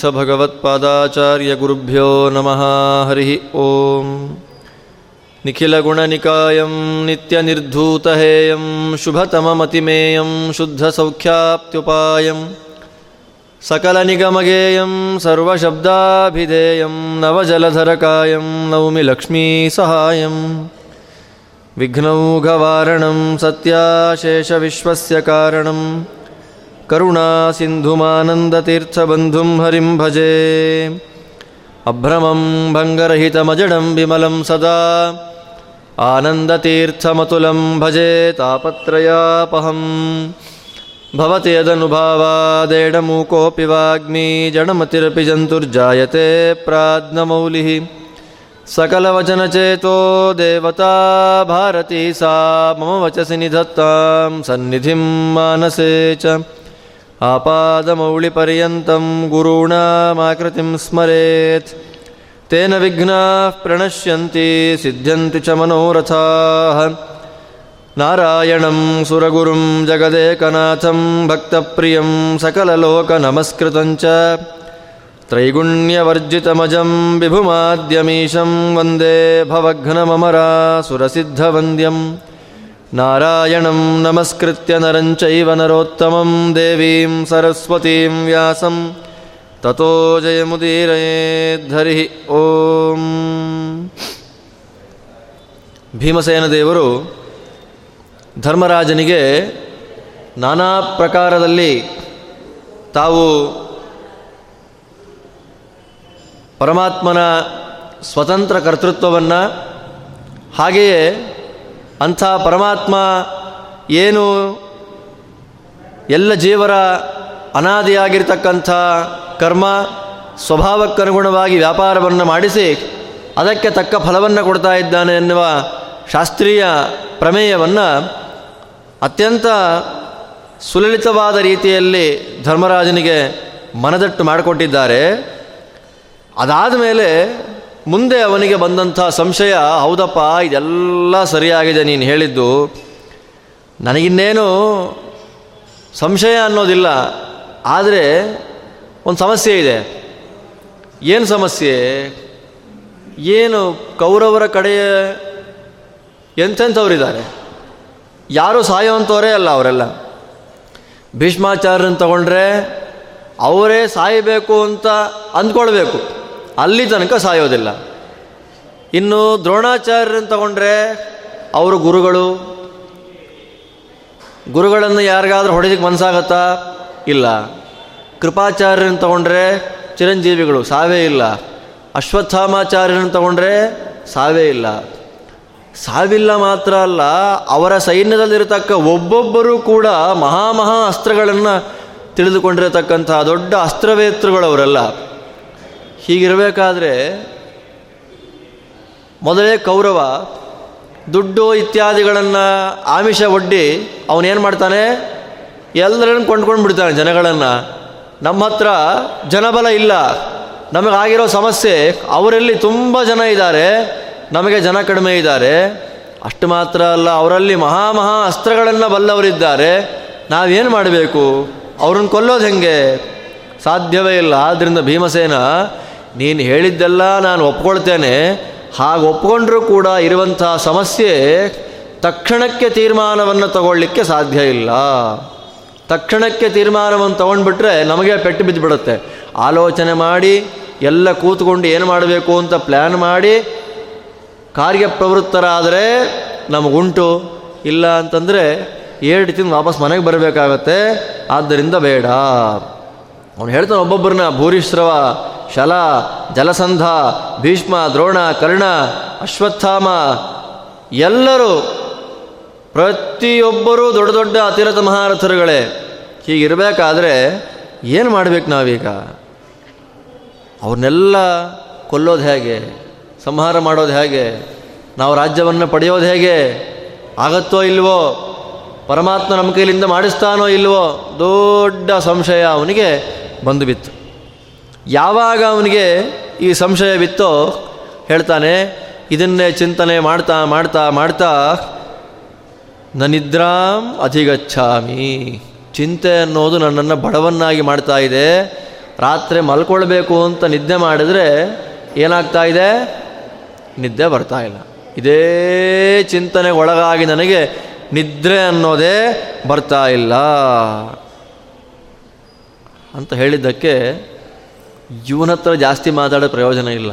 स भगवत्पादाचार्यगुरुभ्यो नमः, हरिः ॐ निखिलगुणनिकायं, नित्यनिर्धूतहेयं, शुभतममतिमेयं शुद्धसौख्याप्त्युपायं सकलनिगमगेयं, सर्वशब्दाभिधेयं, नवजलधरकायं नौमि लक्ष्मीसहायम् विघ्नौघवारणं, सत्याशेषविश्वस्य कारणं करुणासिन्धुमानन्दतीर्थबन्धुं हरिं भजे अभ्रमं भङ्गरहितमजडं विमलं सदा आनन्दतीर्थमतुलं भजे तापत्रयापहम् भवति यदनुभावादेडमूकोऽपि वाग्मी जडमतिरपि जन्तुर्जायते प्राज्ञमौलिः सकलवचनचेतो देवता भारती सा मम वचसि निधत्तां सन्निधिं मानसे च आपादमौलिपर्यन्तं गुरूणामाकृतिं स्मरेत् तेन विघ्नाः प्रणश्यन्ति सिद्ध्यन्ति च मनोरथाः नारायणं सुरगुरुं जगदेकनाथं भक्तप्रियं सकललोकनमस्कृतं च त्रैगुण्यवर्जितमजं विभुमाद्यमीशं वन्दे भवघ्नममरासुरसिद्धवन्द्यं नारायणं नमस्कृत्य नरं चैव नरोत्तमं देवीं सरस्वतीं व्यासं ततो जयमुदीरयेद्धरिः ಓಂ ಭೀಮಸೇನ ದೇವರು ಧರ್ಮರಾಜನಿಗೆ ನಾನಾ ಪ್ರಕಾರದಲ್ಲಿ ತಾವು ಪರಮಾತ್ಮನ ಸ್ವತಂತ್ರ ಕರ್ತೃತ್ವವನ್ನು ಹಾಗೆಯೇ ಅಂಥ ಪರಮಾತ್ಮ ಏನು ಎಲ್ಲ ಜೀವರ ಅನಾದಿಯಾಗಿರ್ತಕ್ಕಂಥ ಕರ್ಮ ಸ್ವಭಾವಕ್ಕನುಗುಣವಾಗಿ ವ್ಯಾಪಾರವನ್ನು ಮಾಡಿಸಿ ಅದಕ್ಕೆ ತಕ್ಕ ಫಲವನ್ನು ಕೊಡ್ತಾ ಇದ್ದಾನೆ ಎನ್ನುವ ಶಾಸ್ತ್ರೀಯ ಪ್ರಮೇಯವನ್ನು ಅತ್ಯಂತ ಸುಲಲಿತವಾದ ರೀತಿಯಲ್ಲಿ ಧರ್ಮರಾಜನಿಗೆ ಮನದಟ್ಟು ಮಾಡಿಕೊಟ್ಟಿದ್ದಾರೆ. ಅದಾದ ಮೇಲೆ ಮುಂದೆ ಅವನಿಗೆ ಬಂದಂಥ ಸಂಶಯ, ಹೌದಪ್ಪ, ಇದೆಲ್ಲ ಸರಿಯಾಗಿದೆ ನೀನು ಹೇಳಿದ್ದು. ನನಗಿನ್ನೇನು ಸಂಶಯ ಅನ್ನೋದಿಲ್ಲ. ಆದರೆ ಒಂದು ಸಮಸ್ಯೆ ಇದೆ. ಏನು ಸಮಸ್ಯೆ? ಏನು ಕೌರವರ ಕಡೆಯ ಎಂಥೆಂಥವ್ರಿದ್ದಾರೆ ಯಾರೂ ಸಾಯೋವಂಥವರೇ ಅಲ್ಲ ಅವರೆಲ್ಲ. ಭೀಷ್ಮಾಚಾರ್ಯನ ತಗೊಂಡ್ರೆ ಅವರೇ ಸಾಯಬೇಕು ಅಂತ ಅಂದ್ಕೊಳ್ಬೇಕು. ಅಲ್ಲಿ ತನಕ ಸಾಯೋದಿಲ್ಲ. ಇನ್ನು ದ್ರೋಣಾಚಾರ್ಯರನ್ನು ತಗೊಂಡ್ರೆ ಅವರು ಗುರುಗಳು? ಗುರುಗಳನ್ನು ಯಾರಿಗಾದ್ರೂ ಹೊಡೆದಕ್ಕೆ ಮನಸ್ಸಾಗತ್ತಾ? ಇಲ್ಲ. ಕೃಪಾಚಾರ್ಯರನ್ನು ತಗೊಂಡ್ರೆ ಚಿರಂಜೀವಿಗಳು, ಸಾವೇ ಇಲ್ಲ. ಅಶ್ವತ್ಥಾಮಾಚಾರ್ಯರನ್ನು ತಗೊಂಡ್ರೆ ಸಾವೇ ಇಲ್ಲ. ಸಾವಿಲ್ಲ ಮಾತ್ರ ಅಲ್ಲ, ಅವರ ಸೈನ್ಯದಲ್ಲಿರತಕ್ಕ ಒಬ್ಬೊಬ್ಬರೂ ಕೂಡ ಮಹಾಮಹಾ ಅಸ್ತ್ರಗಳನ್ನು ತಿಳಿದುಕೊಂಡಿರತಕ್ಕಂಥ ದೊಡ್ಡ ಅಸ್ತ್ರವೇತೃಗಳವರೆಲ್ಲ ಹೀಗಿರಬೇಕಾದ್ರೆ ಮೊದಲೇ ಕೌರವ ದುಡ್ಡು ಇತ್ಯಾದಿಗಳನ್ನು ಆಮಿಷ ಒಡ್ಡಿ ಅವನೇನು ಮಾಡ್ತಾನೆ? ಎಲ್ಲರನ್ನು ಕೊಂಡ್ಕೊಂಡು ಬಿಡ್ತಾನೆ ಜನಗಳನ್ನು. ನಮ್ಮ ಹತ್ರ ಜನಬಲ ಇಲ್ಲ. ನಮಗಾಗಿರೋ ಸಮಸ್ಯೆ, ಅವರಲ್ಲಿ ತುಂಬ ಜನ ಇದ್ದಾರೆ. ನಮಗೆ ಜನ ಕಡಿಮೆ ಇದ್ದಾರೆ. ಅಷ್ಟು ಮಾತ್ರ ಅಲ್ಲ, ಅವರಲ್ಲಿ ಮಹಾ ಮಹಾ ಅಸ್ತ್ರಗಳನ್ನು ಬಲ್ಲವರಿದ್ದಾರೆ. ನಾವೇನು ಮಾಡಬೇಕು? ಅವ್ರನ್ನ ಕೊಲ್ಲೋದು ಹೆಂಗೆ? ಸಾಧ್ಯವೇ ಇಲ್ಲ. ಆದ್ದರಿಂದ ಭೀಮಸೇನ ನೀನು ಹೇಳಿದ್ದೆಲ್ಲ ನಾನು ಒಪ್ಕೊಳ್ತೇನೆ. ಹಾಗೆ ಒಪ್ಕೊಂಡ್ರೂ ಕೂಡ ಇರುವಂಥ ಸಮಸ್ಯೆ ತಕ್ಷಣಕ್ಕೆ ತೀರ್ಮಾನವನ್ನು ತಗೊಳ್ಳಿಕ್ಕೆ ಸಾಧ್ಯ ಇಲ್ಲ. ತಕ್ಷಣಕ್ಕೆ ತೀರ್ಮಾನವನ್ನು ತಗೊಂಡ್ಬಿಟ್ರೆ ನಮಗೆ ಪೆಟ್ಟು ಬಿದ್ದುಬಿಡುತ್ತೆ ಆಲೋಚನೆ ಮಾಡಿ, ಎಲ್ಲ ಕೂತ್ಕೊಂಡು ಏನು ಮಾಡಬೇಕು ಅಂತ ಪ್ಲ್ಯಾನ್ ಮಾಡಿ ಕಾರ್ಯಪ್ರವೃತ್ತರಾದರೆ ನಮಗುಂಟು. ಇಲ್ಲ ಅಂತಂದರೆ ಏಳು ತಿಂದು ವಾಪಸ್ ಮನೆಗೆ ಬರಬೇಕಾಗತ್ತೆ. ಆದ್ದರಿಂದ ಬೇಡ. ಅವನು ಹೇಳ್ತಾನೆ, ಒಬ್ಬೊಬ್ಬರನ್ನ ಭೂರಿಶ್ರವ, ಶಲ, ಜಲಸಂಧ, ಭೀಷ್ಮ, ದ್ರೋಣ, ಕರ್ಣ, ಅಶ್ವತ್ಥಾಮ, ಎಲ್ಲರೂ ಪ್ರತಿಯೊಬ್ಬರೂ ದೊಡ್ಡ ದೊಡ್ಡ ಅತಿರಥ ಮಹಾರಥರುಗಳೇ, ಹೀಗಿರಬೇಕಾದ್ರೆ ಏನು ಮಾಡಬೇಕು ನಾವೀಗ? ಅವ್ರನ್ನೆಲ್ಲ ಕೊಲ್ಲೋದು ಹೇಗೆ? ಸಂಹಾರ ಮಾಡೋದು ಹೇಗೆ? ನಾವು ರಾಜ್ಯವನ್ನು ಪಡೆಯೋದು ಹೇಗೆ? ಆಗತ್ತೋ ಇಲ್ವೋ? ಪರಮಾತ್ಮ ನಮ್ಮ ಕೈಲಿಂದ ಮಾಡಿಸ್ತಾನೋ ಇಲ್ವೋ? ದೊಡ್ಡ ಸಂಶಯ ಅವನಿಗೆ. ಬಂದು ಬಿತ್ತು ಯಾವಾಗ ಅವನಿಗೆ ಈ ಸಂಶಯ ಬಿತ್ತೋ ಹೇಳ್ತಾನೆ, ಇದನ್ನೇ ಚಿಂತನೆ ಮಾಡ್ತಾ ಮಾಡ್ತಾ ಮಾಡ್ತಾ ನನಿದ್ರಾಂ ಅಧಿಗಚ್ಛಾಮಿ. ಚಿಂತೆ ಅನ್ನೋದು ನನ್ನನ್ನು ಬಡವನ್ನಾಗಿ ಮಾಡ್ತಾ ಇದೆ. ರಾತ್ರಿ ಮಲ್ಕೊಳ್ಬೇಕು ಅಂತ ನಿದ್ದೆ ಮಾಡಿದ್ರೆ ಏನಾಗ್ತಾ ಇದೆ? ನಿದ್ದೆ ಬರ್ತಾ ಇಲ್ಲ. ಇದೇ ಚಿಂತನೆ ಒಳಗಾಗಿ ನನಗೆ ನಿದ್ರೆ ಅನ್ನೋದೇ ಬರ್ತಾ ಇಲ್ಲ. ಅಂತ ಹೇಳಿದ್ದಕ್ಕೆ ಇವನ ಹತ್ರ ಜಾಸ್ತಿ ಮಾತಾಡೋ ಪ್ರಯೋಜನ ಇಲ್ಲ.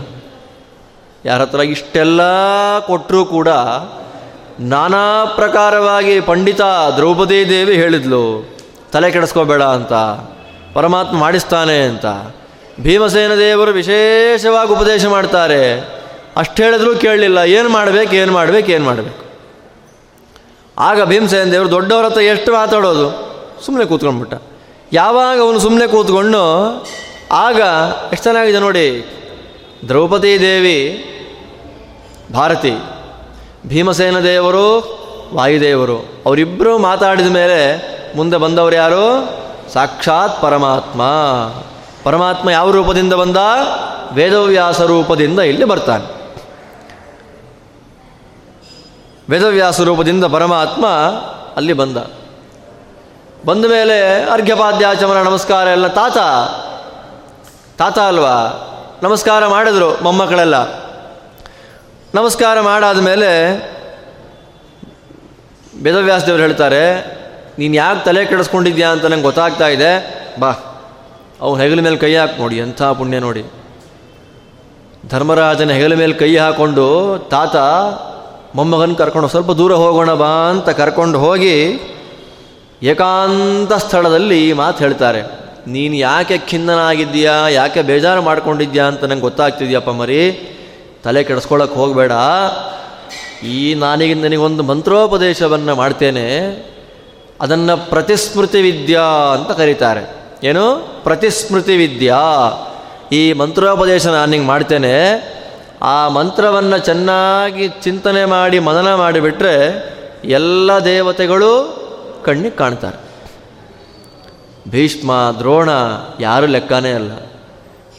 ಯಾರ ಹತ್ರ ಇಷ್ಟೆಲ್ಲ ಕೊಟ್ಟರೂ ಕೂಡ ನಾನಾ ಪ್ರಕಾರವಾಗಿ ಪಂಡಿತ ದ್ರೌಪದಿ ದೇವಿ ಹೇಳಿದ್ಲು, ತಲೆ ಕೆಡಿಸ್ಕೋಬೇಡ ಅಂತ, ಪರಮಾತ್ಮ ಮಾಡಿಸ್ತಾನೆ ಅಂತ. ಭೀಮಸೇನ ದೇವರು ವಿಶೇಷವಾಗಿ ಉಪದೇಶ ಮಾಡ್ತಾರೆ. ಅಷ್ಟು ಹೇಳಿದ್ರೂ ಕೇಳಲಿಲ್ಲ, ಏನು ಮಾಡಬೇಕು ಏನು ಮಾಡಬೇಕು ಏನು ಮಾಡಬೇಕು. ಆಗ ಭೀಮಸೇನ ದೇವರು ದೊಡ್ಡವ್ರ ಹತ್ರ ಎಷ್ಟು ಮಾತಾಡೋದು ಸುಮ್ಮನೆ ಕೂತ್ಕೊಂಡ್ಬಿಟ್ಟ. ಯಾವಾಗ ಅವನು ಸುಮ್ಮನೆ ಕೂತ್ಕೊಂಡು, ಆಗ ಎಷ್ಟು ಚೆನ್ನಾಗಿದೆ ನೋಡಿ, ದ್ರೌಪದಿ ದೇವಿ, ಭಾರತಿ, ಭೀಮಸೇನ ದೇವರು, ವಾಯುದೇವರು ಅವರಿಬ್ಬರು ಮಾತಾಡಿದ ಮೇಲೆ ಮುಂದೆ ಬಂದವರು ಯಾರು? ಸಾಕ್ಷಾತ್ ಪರಮಾತ್ಮ. ಪರಮಾತ್ಮ ಯಾವ ರೂಪದಿಂದ ಬಂದ? ವೇದವ್ಯಾಸ ರೂಪದಿಂದ ಇಲ್ಲಿ ಬರ್ತಾನೆ. ವೇದವ್ಯಾಸ ರೂಪದಿಂದ ಪರಮಾತ್ಮ ಅಲ್ಲಿ ಬಂದ. ಬಂದ ಮೇಲೆ ಅರ್ಘ್ಯಪಾದ್ಯಾಚಮನ ನಮಸ್ಕಾರ ಎಲ್ಲ ತಾತ ತಾತ ಅಲ್ವಾ? ನಮಸ್ಕಾರ ಮಾಡಿದ್ರು ಮೊಮ್ಮಕ್ಕಳೆಲ್ಲ. ನಮಸ್ಕಾರ ಮಾಡಾದ ಮೇಲೆ ವೇದವ್ಯಾಸದೇವರು ಹೇಳ್ತಾರೆ, ನೀನು ಯಾಕೆ ತಲೆ ಕೆಡಿಸ್ಕೊಂಡಿದ್ಯಾ ಅಂತ ನಂಗೆ ಗೊತ್ತಾಗ್ತಾ ಇದೆ. ಬಾ, ಅವ್ನು ಹೆಗಲ ಮೇಲೆ ಕೈ ಹಾಕಿ ನೋಡಿ, ಎಂಥ ಪುಣ್ಯ ನೋಡಿ. ಧರ್ಮರಾಜನ ಹೆಗಲ ಮೇಲೆ ಕೈ ಹಾಕ್ಕೊಂಡು ತಾತ, ಮೊಮ್ಮಗನ ಕರ್ಕೊಂಡು ಸ್ವಲ್ಪ ದೂರ ಹೋಗೋಣ ಬಾ ಅಂತ ಕರ್ಕೊಂಡು ಹೋಗಿ ಏಕಾಂತ ಸ್ಥಳದಲ್ಲಿ ಈ ಮಾತು ಹೇಳ್ತಾರೆ. ನೀನು ಯಾಕೆ ಖಿನ್ನನಾಗಿದ್ದೀಯಾ? ಯಾಕೆ ಬೇಜಾರು ಮಾಡ್ಕೊಂಡಿದ್ಯಾ ಅಂತ ನಂಗೆ ಗೊತ್ತಾಗ್ತಿದ್ಯಪ್ಪ ಮರಿ. ತಲೆ ಕೆಡಿಸ್ಕೊಳ್ಳೋಕೆ ಹೋಗಬೇಡ. ಈ ನಾನೀಗ ನನಗೊಂದು ಮಂತ್ರೋಪದೇಶವನ್ನು ಮಾಡ್ತೇನೆ. ಅದನ್ನು ಪ್ರತಿಸ್ಮೃತಿ ವಿದ್ಯಾ ಅಂತ ಕರೀತಾರೆ. ಏನು? ಪ್ರತಿಸ್ಮೃತಿ ವಿದ್ಯಾ. ಈ ಮಂತ್ರೋಪದೇಶ ನಾನು ಹಿಂಗೆ ಮಾಡ್ತೇನೆ. ಆ ಮಂತ್ರವನ್ನು ಚೆನ್ನಾಗಿ ಚಿಂತನೆ ಮಾಡಿ ಮನನ ಮಾಡಿಬಿಟ್ರೆ ಎಲ್ಲ ದೇವತೆಗಳು ಕಣ್ಣಿಗೆ ಕಾಣ್ತಾರೆ. ಭೀಷ್ಮ, ದ್ರೋಣ ಯಾರು ಲೆಕ್ಕನೇ ಅಲ್ಲ.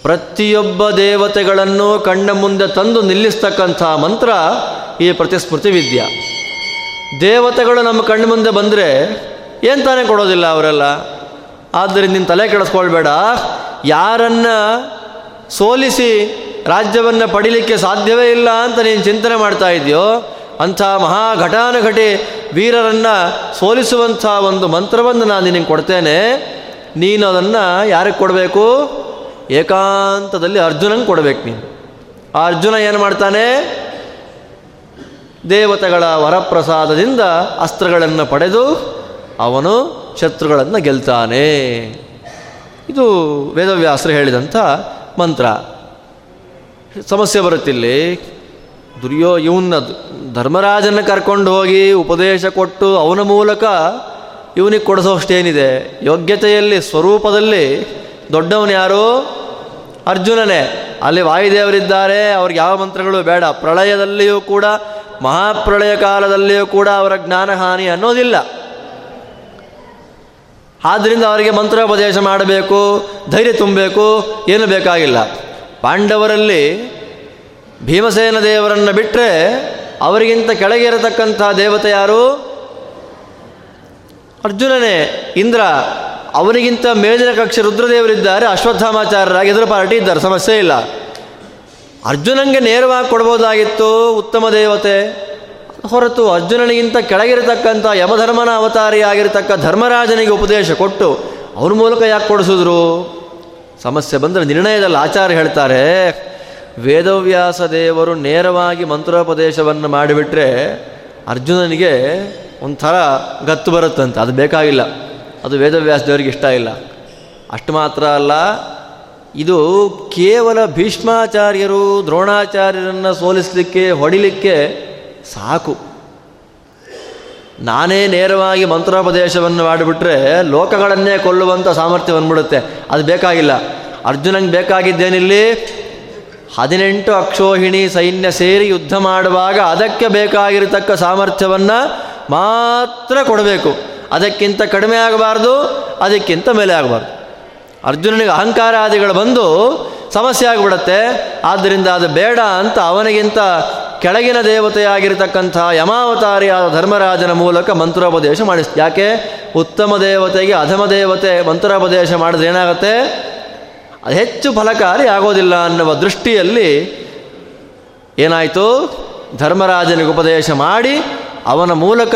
ಪ್ರತಿಯೊಬ್ಬ ದೇವತೆಗಳನ್ನು ಕಣ್ಣ ಮುಂದೆ ತಂದು ನಿಲ್ಲಿಸ್ತಕ್ಕಂಥ ಮಂತ್ರ ಈ ಪ್ರತಿಸ್ಮೃತಿ ವಿದ್ಯಾ. ದೇವತೆಗಳು ನಮ್ಮ ಕಣ್ಣು ಮುಂದೆ ಬಂದರೆ ಏನು ತಾನೇ ಕೊಡೋದಿಲ್ಲ ಅವರೆಲ್ಲ? ಆದ್ದರಿಂದ ನಿನ್ನ ತಲೆ ಕೆಡಿಸ್ಕೊಳ್ಬೇಡ. ಯಾರನ್ನ ಸೋಲಿಸಿ ರಾಜ್ಯವನ್ನು ಪಡಿಲಿಕ್ಕೆ ಸಾಧ್ಯವೇ ಇಲ್ಲ ಅಂತ ನೀನು ಚಿಂತನೆ ಮಾಡ್ತಾ ಇದೆಯೋ ಅಂಥ ಮಹಾಘಟಾನುಘಟಿ ವೀರರನ್ನು ಸೋಲಿಸುವಂಥ ಒಂದು ಮಂತ್ರವನ್ನು ನಾನು ನಿನಗೆ ಕೊಡ್ತೇನೆ. ನೀನು ಅದನ್ನು ಯಾರಿಗೆ ಕೊಡಬೇಕು? ಏಕಾಂತದಲ್ಲಿ ಅರ್ಜುನಂಗೆ ಕೊಡಬೇಕು ನೀನು. ಆ ಅರ್ಜುನ ಏನು ಮಾಡ್ತಾನೆ? ದೇವತೆಗಳ ವರಪ್ರಸಾದದಿಂದ ಅಸ್ತ್ರಗಳನ್ನು ಪಡೆದು ಅವನು ಶತ್ರುಗಳನ್ನು ಗೆಲ್ತಾನೆ. ಇದು ವೇದವ್ಯಾಸರು ಹೇಳಿದಂಥ ಮಂತ್ರ. ಸಮಸ್ಯೆ ಬರುತ್ತಿಲ್ಲಿ. ದುರ್ಯೋ ಇವನ್ನ ಧರ್ಮರಾಜನ ಕರ್ಕೊಂಡು ಹೋಗಿ ಉಪದೇಶ ಕೊಟ್ಟು ಅವನ ಮೂಲಕ ಇವನಿಗೆ ಕೊಡಿಸೋಷ್ಟೇನಿದೆ. ಯೋಗ್ಯತೆಯಲ್ಲಿ, ಸ್ವರೂಪದಲ್ಲಿ ದೊಡ್ಡವನು ಯಾರು? ಅರ್ಜುನನೇ. ಅಲ್ಲಿ ವಾಯುದೇವರಿದ್ದಾರೆ, ಅವ್ರಿಗೆ ಯಾವ ಮಂತ್ರಗಳು ಬೇಡ. ಪ್ರಳಯದಲ್ಲಿಯೂ ಕೂಡ, ಮಹಾಪ್ರಳಯ ಕಾಲದಲ್ಲಿಯೂ ಕೂಡ ಅವರ ಜ್ಞಾನಹಾನಿ ಅನ್ನೋದಿಲ್ಲ. ಆದ್ದರಿಂದ ಅವರಿಗೆ ಮಂತ್ರೋಪದೇಶ ಮಾಡಬೇಕು, ಧೈರ್ಯ ತುಂಬಬೇಕು, ಏನು ಬೇಕಾಗಿಲ್ಲ. ಪಾಂಡವರಲ್ಲಿ ಭೀಮಸೇನ ದೇವರನ್ನು ಬಿಟ್ಟರೆ ಅವರಿಗಿಂತ ಕೆಳಗೆ ಇರತಕ್ಕಂಥ ದೇವತೆ ಯಾರು? ಅರ್ಜುನನೇ. ಇಂದ್ರ, ಅವನಿಗಿಂತ ಮೇಲಿನ ಕಕ್ಷೆ ರುದ್ರದೇವರಿದ್ದಾರೆ, ಅಶ್ವತ್ಥಾಮಾಚಾರ್ಯರಾಗಿ ಎದುರು ಪಾರ್ಟಿ ಇದ್ದಾರೆ, ಸಮಸ್ಯೆ ಇಲ್ಲ. ಅರ್ಜುನಂಗೆ ನೇರವಾಗಿ ಕೊಡ್ಬೋದಾಗಿತ್ತು ಉತ್ತಮ ದೇವತೆ. ಹೊರತು ಅರ್ಜುನನಿಗಿಂತ ಕೆಳಗಿರತಕ್ಕಂಥ ಯಮಧರ್ಮನ ಅವತಾರಿಯಾಗಿರತಕ್ಕ ಧರ್ಮರಾಜನಿಗೆ ಉಪದೇಶ ಕೊಟ್ಟು ಅವ್ರ ಮೂಲಕ ಯಾಕೆ ಕೊಡಿಸಿದ್ರು? ಸಮಸ್ಯೆ ಬಂದರೆ ನಿರ್ಣಯದಲ್ಲಿ ಆಚಾರ್ಯ ಹೇಳ್ತಾರೆ ವೇದವ್ಯಾಸ ದೇವರು ನೇರವಾಗಿ ಮಂತ್ರೋಪದೇಶವನ್ನು ಮಾಡಿಬಿಟ್ರೆ ಅರ್ಜುನನಿಗೆ ಒಂಥರ ಗತ್ತು ಬರುತ್ತಂತೆ. ಅದು ಬೇಕಾಗಿಲ್ಲ. ಅದು ವೇದವ್ಯಾಸ ದೇವರಿಗೆ ಇಷ್ಟ ಇಲ್ಲ. ಅಷ್ಟು ಮಾತ್ರ ಅಲ್ಲ, ಇದು ಕೇವಲ ಭೀಷ್ಮಾಚಾರ್ಯರು ದ್ರೋಣಾಚಾರ್ಯರನ್ನು ಸೋಲಿಸಲಿಕ್ಕೆ, ಹೊಡಿಲಿಕ್ಕೆ ಸಾಕು. ನಾನೇ ನೇರವಾಗಿ ಮಂತ್ರೋಪದೇಶವನ್ನು ಮಾಡಿಬಿಟ್ರೆ ಲೋಕಗಳನ್ನೇ ಕೊಲ್ಲುವಂಥ ಸಾಮರ್ಥ್ಯ ಬಂದ್ಬಿಡುತ್ತೆ. ಅದು ಬೇಕಾಗಿಲ್ಲ. ಅರ್ಜುನಂಗೆ ಬೇಕಾಗಿದ್ದೇನಿಲ್ಲಿ? ಹದಿನೆಂಟು ಅಕ್ಷೋಹಿಣಿ ಸೈನ್ಯ ಸೇರಿ ಯುದ್ಧ ಮಾಡುವಾಗ ಅದಕ್ಕೆ ಬೇಕಾಗಿರತಕ್ಕ ಸಾಮರ್ಥ್ಯವನ್ನು ಮಾತ್ರ ಕೊಡಬೇಕು. ಅದಕ್ಕಿಂತ ಕಡಿಮೆ ಆಗಬಾರ್ದು, ಅದಕ್ಕಿಂತ ಮೇಲೆ ಆಗಬಾರ್ದು. ಅರ್ಜುನನಿಗೆ ಅಹಂಕಾರಾದಿಗಳು ಬಂದು ಸಮಸ್ಯೆ ಆಗಿಬಿಡತ್ತೆ. ಆದ್ದರಿಂದ ಅದು ಬೇಡ ಅಂತ ಅವನಿಗಿಂತ ಕೆಳಗಿನ ದೇವತೆಯಾಗಿರ್ತಕ್ಕಂಥ ಯಮಾವತಾರಿಯಾದ ಧರ್ಮರಾಜನ ಮೂಲಕ ಮಂತ್ರೋಪದೇಶ ಮಾಡಿಸ್ ಯಾಕೆ? ಉತ್ತಮ ದೇವತೆಗೆ ಅಧಮ ದೇವತೆ ಮಂತ್ರೋಪದೇಶ ಮಾಡಿದ್ರೆ ಏನಾಗುತ್ತೆ? ಅದು ಹೆಚ್ಚು ಫಲಕಾರಿ ಆಗೋದಿಲ್ಲ ಅನ್ನುವ ದೃಷ್ಟಿಯಲ್ಲಿ ಏನಾಯಿತು? ಧರ್ಮರಾಜನಿಗೆ ಉಪದೇಶ ಮಾಡಿ ಅವನ ಮೂಲಕ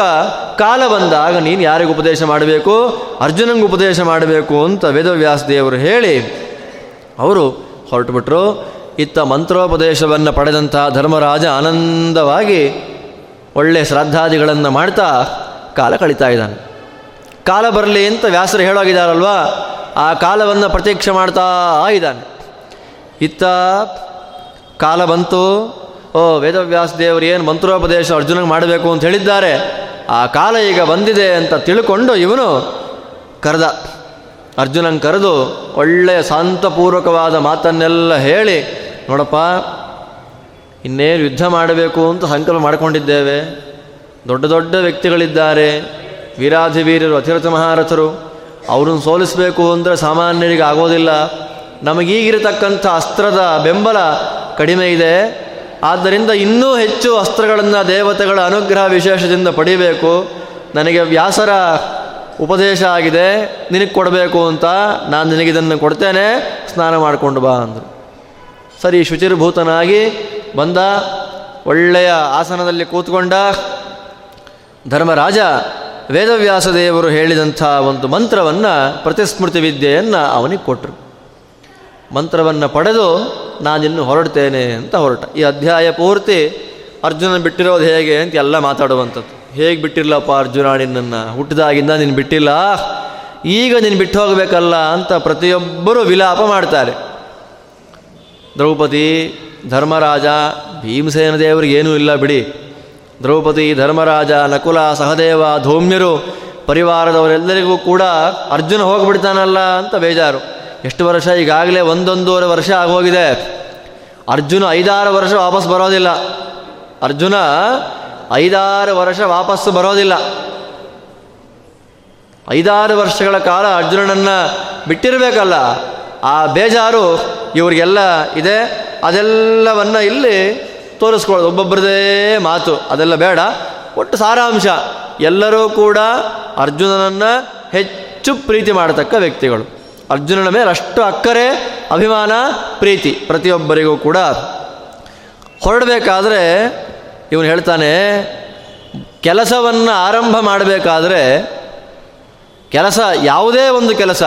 ಕಾಲ ಬಂದಾಗ ನೀನು ಯಾರಿಗೆ ಉಪದೇಶ ಮಾಡಬೇಕು? ಅರ್ಜುನಂಗೆ ಉಪದೇಶ ಮಾಡಬೇಕು ಅಂತ ವೇದವ್ಯಾಸ ದೇವರು ಹೇಳಿ ಅವರು ಹೊರಟುಬಿಟ್ರು. ಇತ್ತ ಮಂತ್ರೋಪದೇಶವನ್ನು ಪಡೆದಂಥ ಧರ್ಮರಾಜ ಆನಂದವಾಗಿ ಒಳ್ಳೆ ಶ್ರದ್ಧಾದಿಗಳನ್ನು ಮಾಡ್ತಾ ಕಾಲ ಕಳೀತಾ ಇದ್ದಾನೆ. ಕಾಲ ಬರಲಿ ಅಂತ ವ್ಯಾಸರು ಹೇಳೋಗಿದ್ದಾರಲ್ವಾ? ಆ ಕಾಲವನ್ನು ಪ್ರತ್ಯಕ್ಷ ಮಾಡ್ತಾ ಇದ್ದಾನೆ. ಇತ್ತ ಕಾಲ ಬಂತು. ಓ, ವೇದವ್ಯಾಸ ದೇವರು ಏನು ಮಂತ್ರೋಪದೇಶ ಅರ್ಜುನಿಗೆ ಮಾಡಬೇಕು ಅಂತ ಹೇಳಿದ್ದಾರೆ. ಆ ಕಾಲ ಈಗ ಬಂದಿದೆ ಅಂತ ತಿಳ್ಕೊಂಡು ಇವನು ಕರೆದ. ಅರ್ಜುನಂಗೆ ಕರೆದು ಒಳ್ಳೆಯ ಶಾಂತಪೂರ್ವಕವಾದ ಮಾತನ್ನೆಲ್ಲ ಹೇಳಿ, ನೋಡಪ್ಪ, ಇನ್ನೇನು ಯುದ್ಧ ಮಾಡಬೇಕು ಅಂತ ಸಂಕಲ್ಪ ಮಾಡಿಕೊಂಡಿದ್ದೇವೆ. ದೊಡ್ಡ ದೊಡ್ಡ ವ್ಯಕ್ತಿಗಳಿದ್ದಾರೆ. ವೀರಾಧಿವೀರರು, ಅತಿರಥ ಮಹಾರಥರು. ಅವ್ರನ್ನ ಸೋಲಿಸಬೇಕು ಅಂದರೆ ಸಾಮಾನ್ಯರಿಗೆ ಆಗೋದಿಲ್ಲ. ನಮಗೀಗಿರತಕ್ಕಂಥ ಅಸ್ತ್ರದ ಬೆಂಬಲ ಕಡಿಮೆ ಇದೆ. ಆದ್ದರಿಂದ ಇನ್ನೂ ಹೆಚ್ಚು ಅಸ್ತ್ರಗಳನ್ನು ದೇವತೆಗಳ ಅನುಗ್ರಹ ವಿಶೇಷದಿಂದ ಪಡಿಬೇಕು. ನನಗೆ ವ್ಯಾಸರ ಉಪದೇಶ ಆಗಿದೆ, ನಿನಗೆ ಕೊಡಬೇಕು ಅಂತ ನಾನು ನಿನಗಿದನ್ನು ಕೊಡ್ತೇನೆ, ಸ್ನಾನ ಮಾಡಿಕೊಂಡು ಬಾ ಅಂದರು. ಸರಿ, ಶುಚಿರ್ಭೂತನಾಗಿ ಬಂದ ಒಳ್ಳೆಯ ಆಸನದಲ್ಲಿ ಕೂತ್ಕೊಂಡ ಧರ್ಮರಾಜ ವೇದವ್ಯಾಸ ದೇವರು ಹೇಳಿದಂಥ ಒಂದು ಮಂತ್ರವನ್ನು ಪ್ರತಿಸ್ಮೃತಿ ವಿದ್ಯೆಯನ್ನು ಅವನಿಗೆ ಕೊಟ್ಟರು ಮಂತ್ರವನ್ನು ಪಡೆದು ನಾನಿನ್ನು ಹೊರಡ್ತೇನೆ ಅಂತ ಹೊರಟ. ಈ ಅಧ್ಯಾಯ ಪೂರ್ತಿ ಅರ್ಜುನ ಬಿಟ್ಟಿರೋದು ಹೇಗೆ ಅಂತ ಎಲ್ಲ ಮಾತಾಡುವಂಥದ್ದು. ಹೇಗೆ ಬಿಟ್ಟಿಲ್ಲಪ್ಪ ಅರ್ಜುನ, ನಿನ್ನನ್ನು? ಹುಟ್ಟಿದಾಗಿಂದ ನೀನು ಬಿಟ್ಟಿಲ್ಲ? ಈಗ ನೀನು ಬಿಟ್ಟು ಹೋಗಬೇಕಲ್ಲ ಅಂತ ಪ್ರತಿಯೊಬ್ಬರೂ ವಿಲಾಪ ಮಾಡ್ತಾರೆ. ದ್ರೌಪದಿ, ಧರ್ಮರಾಜ, ಭೀಮಸೇನ ದೇವರಿಗೇನೂ ಇಲ್ಲ ಬಿಡಿ. ದ್ರೌಪದಿ ಧರ್ಮರಾಜ ನಕುಲ ಸಹದೇವ ಧೌಮ್ಯರು ಪರಿವಾರದವರೆಲ್ಲರಿಗೂ ಕೂಡ ಅರ್ಜುನ ಹೋಗಿಬಿಡ್ತಾನಲ್ಲ ಅಂತ ಬೇಜಾರು. ಎಷ್ಟು ವರ್ಷ? ಈಗಾಗಲೇ ಒಂದೊಂದೂವರೆ ವರ್ಷ ಆಗೋಗಿದೆ. ಅರ್ಜುನ ಐದಾರು ವರ್ಷ ವಾಪಸ್ ಬರೋದಿಲ್ಲ. ಅರ್ಜುನ ಐದಾರು ವರ್ಷ ವಾಪಸ್ಸು ಬರೋದಿಲ್ಲ. ಐದಾರು ವರ್ಷಗಳ ಕಾಲ ಅರ್ಜುನನನ್ನು ಬಿಟ್ಟಿರಬೇಕಲ್ಲ. ಆ ಬೇಜಾರು ಇವರಿಗೆಲ್ಲ ಇದೆ. ಅದೆಲ್ಲವನ್ನು ಇಲ್ಲಿ ತೋರಿಸ್ಕೊಳ್ಳೋದು ಒಬ್ಬೊಬ್ಬರದೇ ಮಾತು. ಅದೆಲ್ಲ ಬೇಡ. ಒಟ್ಟು ಸಾರಾಂಶ. ಎಲ್ಲರೂ ಕೂಡ ಅರ್ಜುನನನ್ನು ಹೆಚ್ಚು ಪ್ರೀತಿ ಮಾಡತಕ್ಕ ವ್ಯಕ್ತಿಗಳು. ಅರ್ಜುನನ ಮೇಲೆ ಅಷ್ಟು ಅಕ್ಕರೆ, ಅಭಿಮಾನ, ಪ್ರೀತಿ ಪ್ರತಿಯೊಬ್ಬರಿಗೂ ಕೂಡ. ಹೊರಡಬೇಕಾದ್ರೆ ಇವನು ಹೇಳ್ತಾನೆ, ಕೆಲಸವನ್ನು ಆರಂಭ ಮಾಡಬೇಕಾದ್ರೆ ಕೆಲಸ ಯಾವುದೇ ಒಂದು ಕೆಲಸ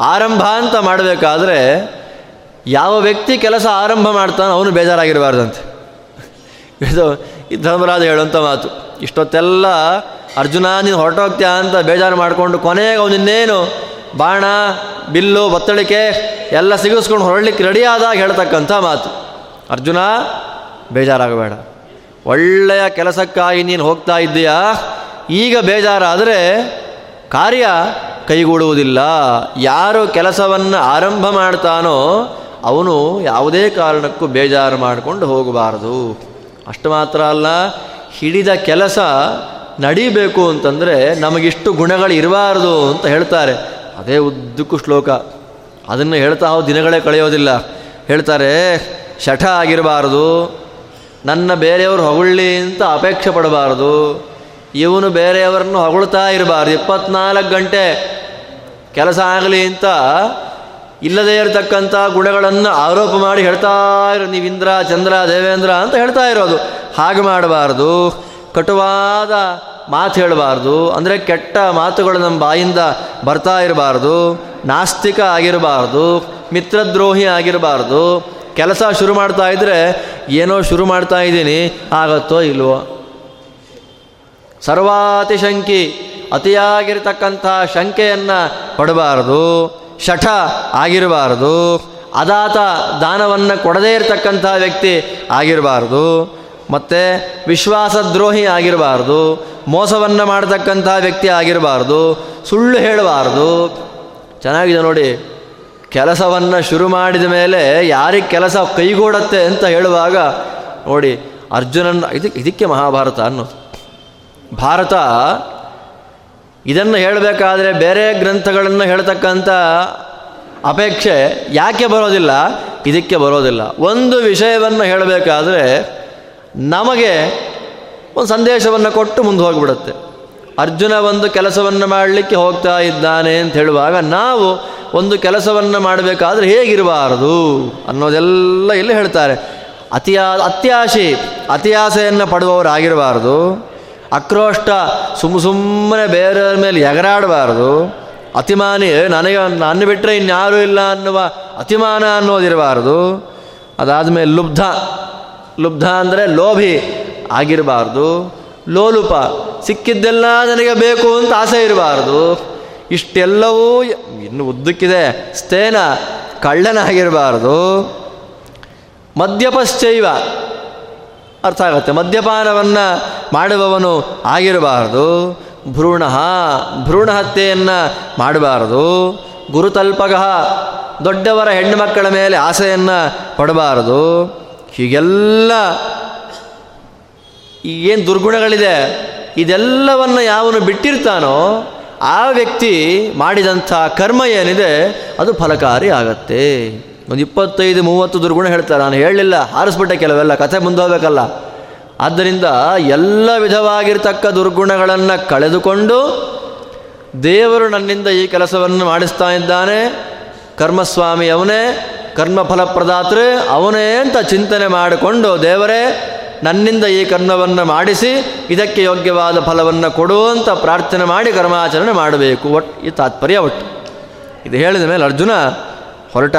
ಆರಂಭ ಅಂತ ಮಾಡಬೇಕಾದ್ರೆ ಯಾವ ವ್ಯಕ್ತಿ ಕೆಲಸ ಆರಂಭ ಮಾಡ್ತಾನೋ ಅವನು ಬೇಜಾರಾಗಿರಬಾರ್ದಂತೆ. ಇದು ಧರ್ಮರಾಜ ಹೇಳುವಂಥ ಮಾತು. ಇಷ್ಟೊತ್ತೆಲ್ಲ ಅರ್ಜುನ, ನೀನು ಹೊರಟೋಗ್ತೀಯ ಅಂತ ಬೇಜಾರು ಮಾಡಿಕೊಂಡು ಕೊನೆಗೆ ಅವನಿನ್ನೇನು ಬಾಣ, ಬಿಲ್ಲು, ಬತ್ತಳಿಕೆ ಎಲ್ಲ ಸಿಗಿಸ್ಕೊಂಡು ಹೊರಡ್ಲಿಕ್ಕೆ ರೆಡಿಯಾದಾಗ ಹೇಳ್ತಕ್ಕಂಥ ಮಾತು. ಅರ್ಜುನ, ಬೇಜಾರಾಗಬೇಡ. ಒಳ್ಳೆಯ ಕೆಲಸಕ್ಕಾಗಿ ನೀನು ಹೋಗ್ತಾ ಇದ್ದೀಯಾ? ಈಗ ಬೇಜಾರಾದರೆ ಕಾರ್ಯ ಕೈಗೂಡುವುದಿಲ್ಲ. ಯಾರು ಕೆಲಸವನ್ನು ಆರಂಭ ಮಾಡ್ತಾನೋ ಅವನು ಯಾವುದೇ ಕಾರಣಕ್ಕೂ ಬೇಜಾರು ಮಾಡಿಕೊಂಡು ಹೋಗಬಾರದು. ಅಷ್ಟು ಮಾತ್ರ ಅಲ್ಲ, ಹಿಡಿದ ಕೆಲಸ ನಡಿಬೇಕು ಅಂತಂದರೆ ನಮಗಿಷ್ಟು ಗುಣಗಳು ಇರಬಾರ್ದು ಅಂತ ಹೇಳ್ತಾರೆ. ಅದೇ ಉದ್ದಕ್ಕೂ ಶ್ಲೋಕ. ಅದನ್ನು ಹೇಳ್ತಾ ದಿನಗಳೇ ಕಳೆಯೋದಿಲ್ಲ. ಹೇಳ್ತಾರೆ, ಶಠ ಆಗಿರಬಾರ್ದು, ನನ್ನ ಬೇರೆಯವರು ಹೊಗಳ್ಳಿ ಅಂತ ಅಪೇಕ್ಷೆ ಪಡಬಾರ್ದು, ಇವನು ಬೇರೆಯವರನ್ನು ಹೊಗಳ್ತಾ ಇರಬಾರ್ದು. ಇಪ್ಪತ್ನಾಲ್ಕು ಗಂಟೆ ಕೆಲಸ ಆಗಲಿ ಅಂತ ಇಲ್ಲದೇ ಇರತಕ್ಕಂಥ ಗುಣಗಳನ್ನು ಆರೋಪ ಮಾಡಿ ಹೇಳ್ತಾ ಇರೋ ನೀವು ಇಂದ್ರ, ಚಂದ್ರ, ದೇವೇಂದ್ರ ಅಂತ ಹೇಳ್ತಾ ಇರೋದು. ಹಾಗೆ ಮಾಡಬಾರ್ದು. ಕಟುವಾದ ಮಾತು ಹೇಳಬಾರ್ದು. ಅಂದರೆ ಕೆಟ್ಟ ಮಾತುಗಳು ನಮ್ಮ ಬಾಯಿಂದ ಬರ್ತಾ ಇರಬಾರ್ದು. ನಾಸ್ತಿಕ ಆಗಿರಬಾರ್ದು. ಮಿತ್ರದ್ರೋಹಿ ಆಗಿರಬಾರ್ದು. ಕೆಲಸ ಶುರು ಮಾಡ್ತಾ ಇದ್ದರೆ ಏನೋ ಶುರು ಮಾಡ್ತಾ ಇದ್ದೀನಿ. ಆಗತ್ತೋ ಇಲ್ವೋ? ಸರ್ವಾತಿಶಂಕಿ ಅತಿಯಾಗಿರ್ತಕ್ಕಂಥ ಶಂಕೆಯನ್ನು ಪಡಬಾರದು. ಶಠ ಆಗಿರಬಾರದು. ಅದಾತ ದಾನವನ್ನು ಕೊಡದೇ ಇರತಕ್ಕಂಥ ವ್ಯಕ್ತಿ ಆಗಿರಬಾರ್ದು. ಮತ್ತು ವಿಶ್ವಾಸದ್ರೋಹಿ ಆಗಿರಬಾರ್ದು. ಮೋಸವನ್ನು ಮಾಡತಕ್ಕಂಥ ವ್ಯಕ್ತಿ ಆಗಿರಬಾರ್ದು. ಸುಳ್ಳು ಹೇಳಬಾರ್ದು. ಚೆನ್ನಾಗಿದೆ ನೋಡಿ. ಕೆಲಸವನ್ನು ಶುರು ಮಾಡಿದ ಮೇಲೆ ಯಾರಿಗೆ ಕೆಲಸ ಕೈಗೂಡತ್ತೆ ಅಂತ ಹೇಳುವಾಗ ನೋಡಿ ಅರ್ಜುನನ ಇದಕ್ಕೆ ಇದಕ್ಕೆ ಮಹಾಭಾರತ ಅನ್ನೋದು. ಭಾರತ ಇದನ್ನು ಹೇಳಬೇಕಾದ್ರೆ ಬೇರೆ ಗ್ರಂಥಗಳನ್ನು ಹೇಳ್ತಕ್ಕಂಥ ಅಪೇಕ್ಷೆ ಯಾಕೆ ಬರೋದಿಲ್ಲ? ಇದಕ್ಕೆ ಬರೋದಿಲ್ಲ. ಒಂದು ವಿಷಯವನ್ನು ಹೇಳಬೇಕಾದ್ರೆ ನಮಗೆ ಒಂದು ಸಂದೇಶವನ್ನು ಕೊಟ್ಟು ಮುಂದೆ ಹೋಗಿಬಿಡುತ್ತೆ. ಅರ್ಜುನ ಒಂದು ಕೆಲಸವನ್ನು ಮಾಡಲಿಕ್ಕೆ ಹೋಗ್ತಾ ಇದ್ದಾನೆ ಅಂತ ಹೇಳುವಾಗ ನಾವು ಒಂದು ಕೆಲಸವನ್ನು ಮಾಡಬೇಕಾದ್ರೆ ಹೇಗಿರಬಾರದು ಅನ್ನೋದೆಲ್ಲ ಇಲ್ಲಿ ಹೇಳ್ತಾರೆ. ಅತಿಯಾ, ಅತ್ಯಾಶೆ, ಅತಿಯಾಸೆಯನ್ನು ಪಡುವವರಾಗಿರಬಾರ್ದು. ಅಕ್ರೋಷ್ಟ ಸುಮ್ಮ ಸುಮ್ಮನೆ ಬೇರೆಯವ್ರ ಮೇಲೆ ಎಗರಾಡಬಾರ್ದು. ಅತಿಮಾನಿ ನನಗೆ ನನ್ನ ಬಿಟ್ಟರೆ ಇನ್ಯಾರೂ ಇಲ್ಲ ಅನ್ನುವ ಅತಿಮಾನ ಅನ್ನೋದಿರಬಾರ್ದು. ಅದಾದಮೇಲೆ ಲುಬ್ಧ. ಲುಬ್ಧ ಅಂದರೆ ಲೋಭಿ ಆಗಿರಬಾರ್ದು. ಲೋಲುಪ. ಸಿಕ್ಕಿದ್ದೆಲ್ಲ ನನಗೆ ಬೇಕು ಅಂತ ಆಸೆ ಇರಬಾರ್ದು. ಇಷ್ಟೆಲ್ಲವೂ ಇನ್ನು ಉದ್ದಕ್ಕಿದೆ. ಸ್ಥೇನ ಕಳ್ಳನಾಗಿರಬಾರ್ದು. ಮದ್ಯಪಶ್ಚೈವ. ಅರ್ಥ ಆಗುತ್ತೆ. ಮದ್ಯಪಾನವನ್ನು ಮಾಡುವವನು ಆಗಿರಬಾರದು. ಭ್ರೂಣ ಭ್ರೂಣ ಹತ್ಯೆಯನ್ನು ಮಾಡಬಾರದು. ಗುರುತಲ್ಪಗ, ದೊಡ್ಡವರ ಹೆಣ್ಣು ಮಕ್ಕಳ ಮೇಲೆ ಆಸೆಯನ್ನು ಪಡಬಾರದು. ಹೀಗೆಲ್ಲ ಏನು ದುರ್ಗುಣಗಳಿದೆ, ಇದೆಲ್ಲವನ್ನು ಯಾವನು ಬಿಟ್ಟಿರ್ತಾನೋ, ಆ ವ್ಯಕ್ತಿ ಮಾಡಿದಂಥ ಕರ್ಮ ಏನಿದೆ, ಅದು ಫಲಕಾರಿ ಆಗತ್ತೆ. ಒಂದು ಇಪ್ಪತ್ತೈದು, ಮೂವತ್ತು ದುರ್ಗುಣ ಹೇಳ್ತಾರೆ. ನಾನು ಹೇಳಲಿಲ್ಲ, ಹಾರಿಸ್ಬಿಟ್ಟೆ ಕೆಲವೆಲ್ಲ, ಕಥೆ ಮುಂದೋಗ್ಬೇಕಲ್ಲ. ಆದ್ದರಿಂದ ಎಲ್ಲ ವಿಧವಾಗಿರ್ತಕ್ಕ ದುರ್ಗುಣಗಳನ್ನು ಕಳೆದುಕೊಂಡು ದೇವರು ನನ್ನಿಂದ ಈ ಕೆಲಸವನ್ನು ಮಾಡಿಸ್ತಾ ಇದ್ದಾನೆ. ಕರ್ಮಸ್ವಾಮಿ ಅವನೇ ಕರ್ಮಫಲಪ್ರದಾತ್ರೆ ಅವನೇ ಅಂತ ಚಿಂತನೆ ಮಾಡಿಕೊಂಡು ದೇವರೇ, ನನ್ನಿಂದ ಈ ಕರ್ಮವನ್ನು ಮಾಡಿಸಿ, ಇದಕ್ಕೆ ಯೋಗ್ಯವಾದ ಫಲವನ್ನು ಕೊಡುವಂತ ಪ್ರಾರ್ಥನೆ ಮಾಡಿ ಕರ್ಮಾಚರಣೆ ಮಾಡಬೇಕು. ಒಟ್ಟು ಈ ತಾತ್ಪರ್ಯ ಒಟ್ಟು. ಇದು ಹೇಳಿದ ಮೇಲೆ ಅರ್ಜುನ ಹೊರಟ.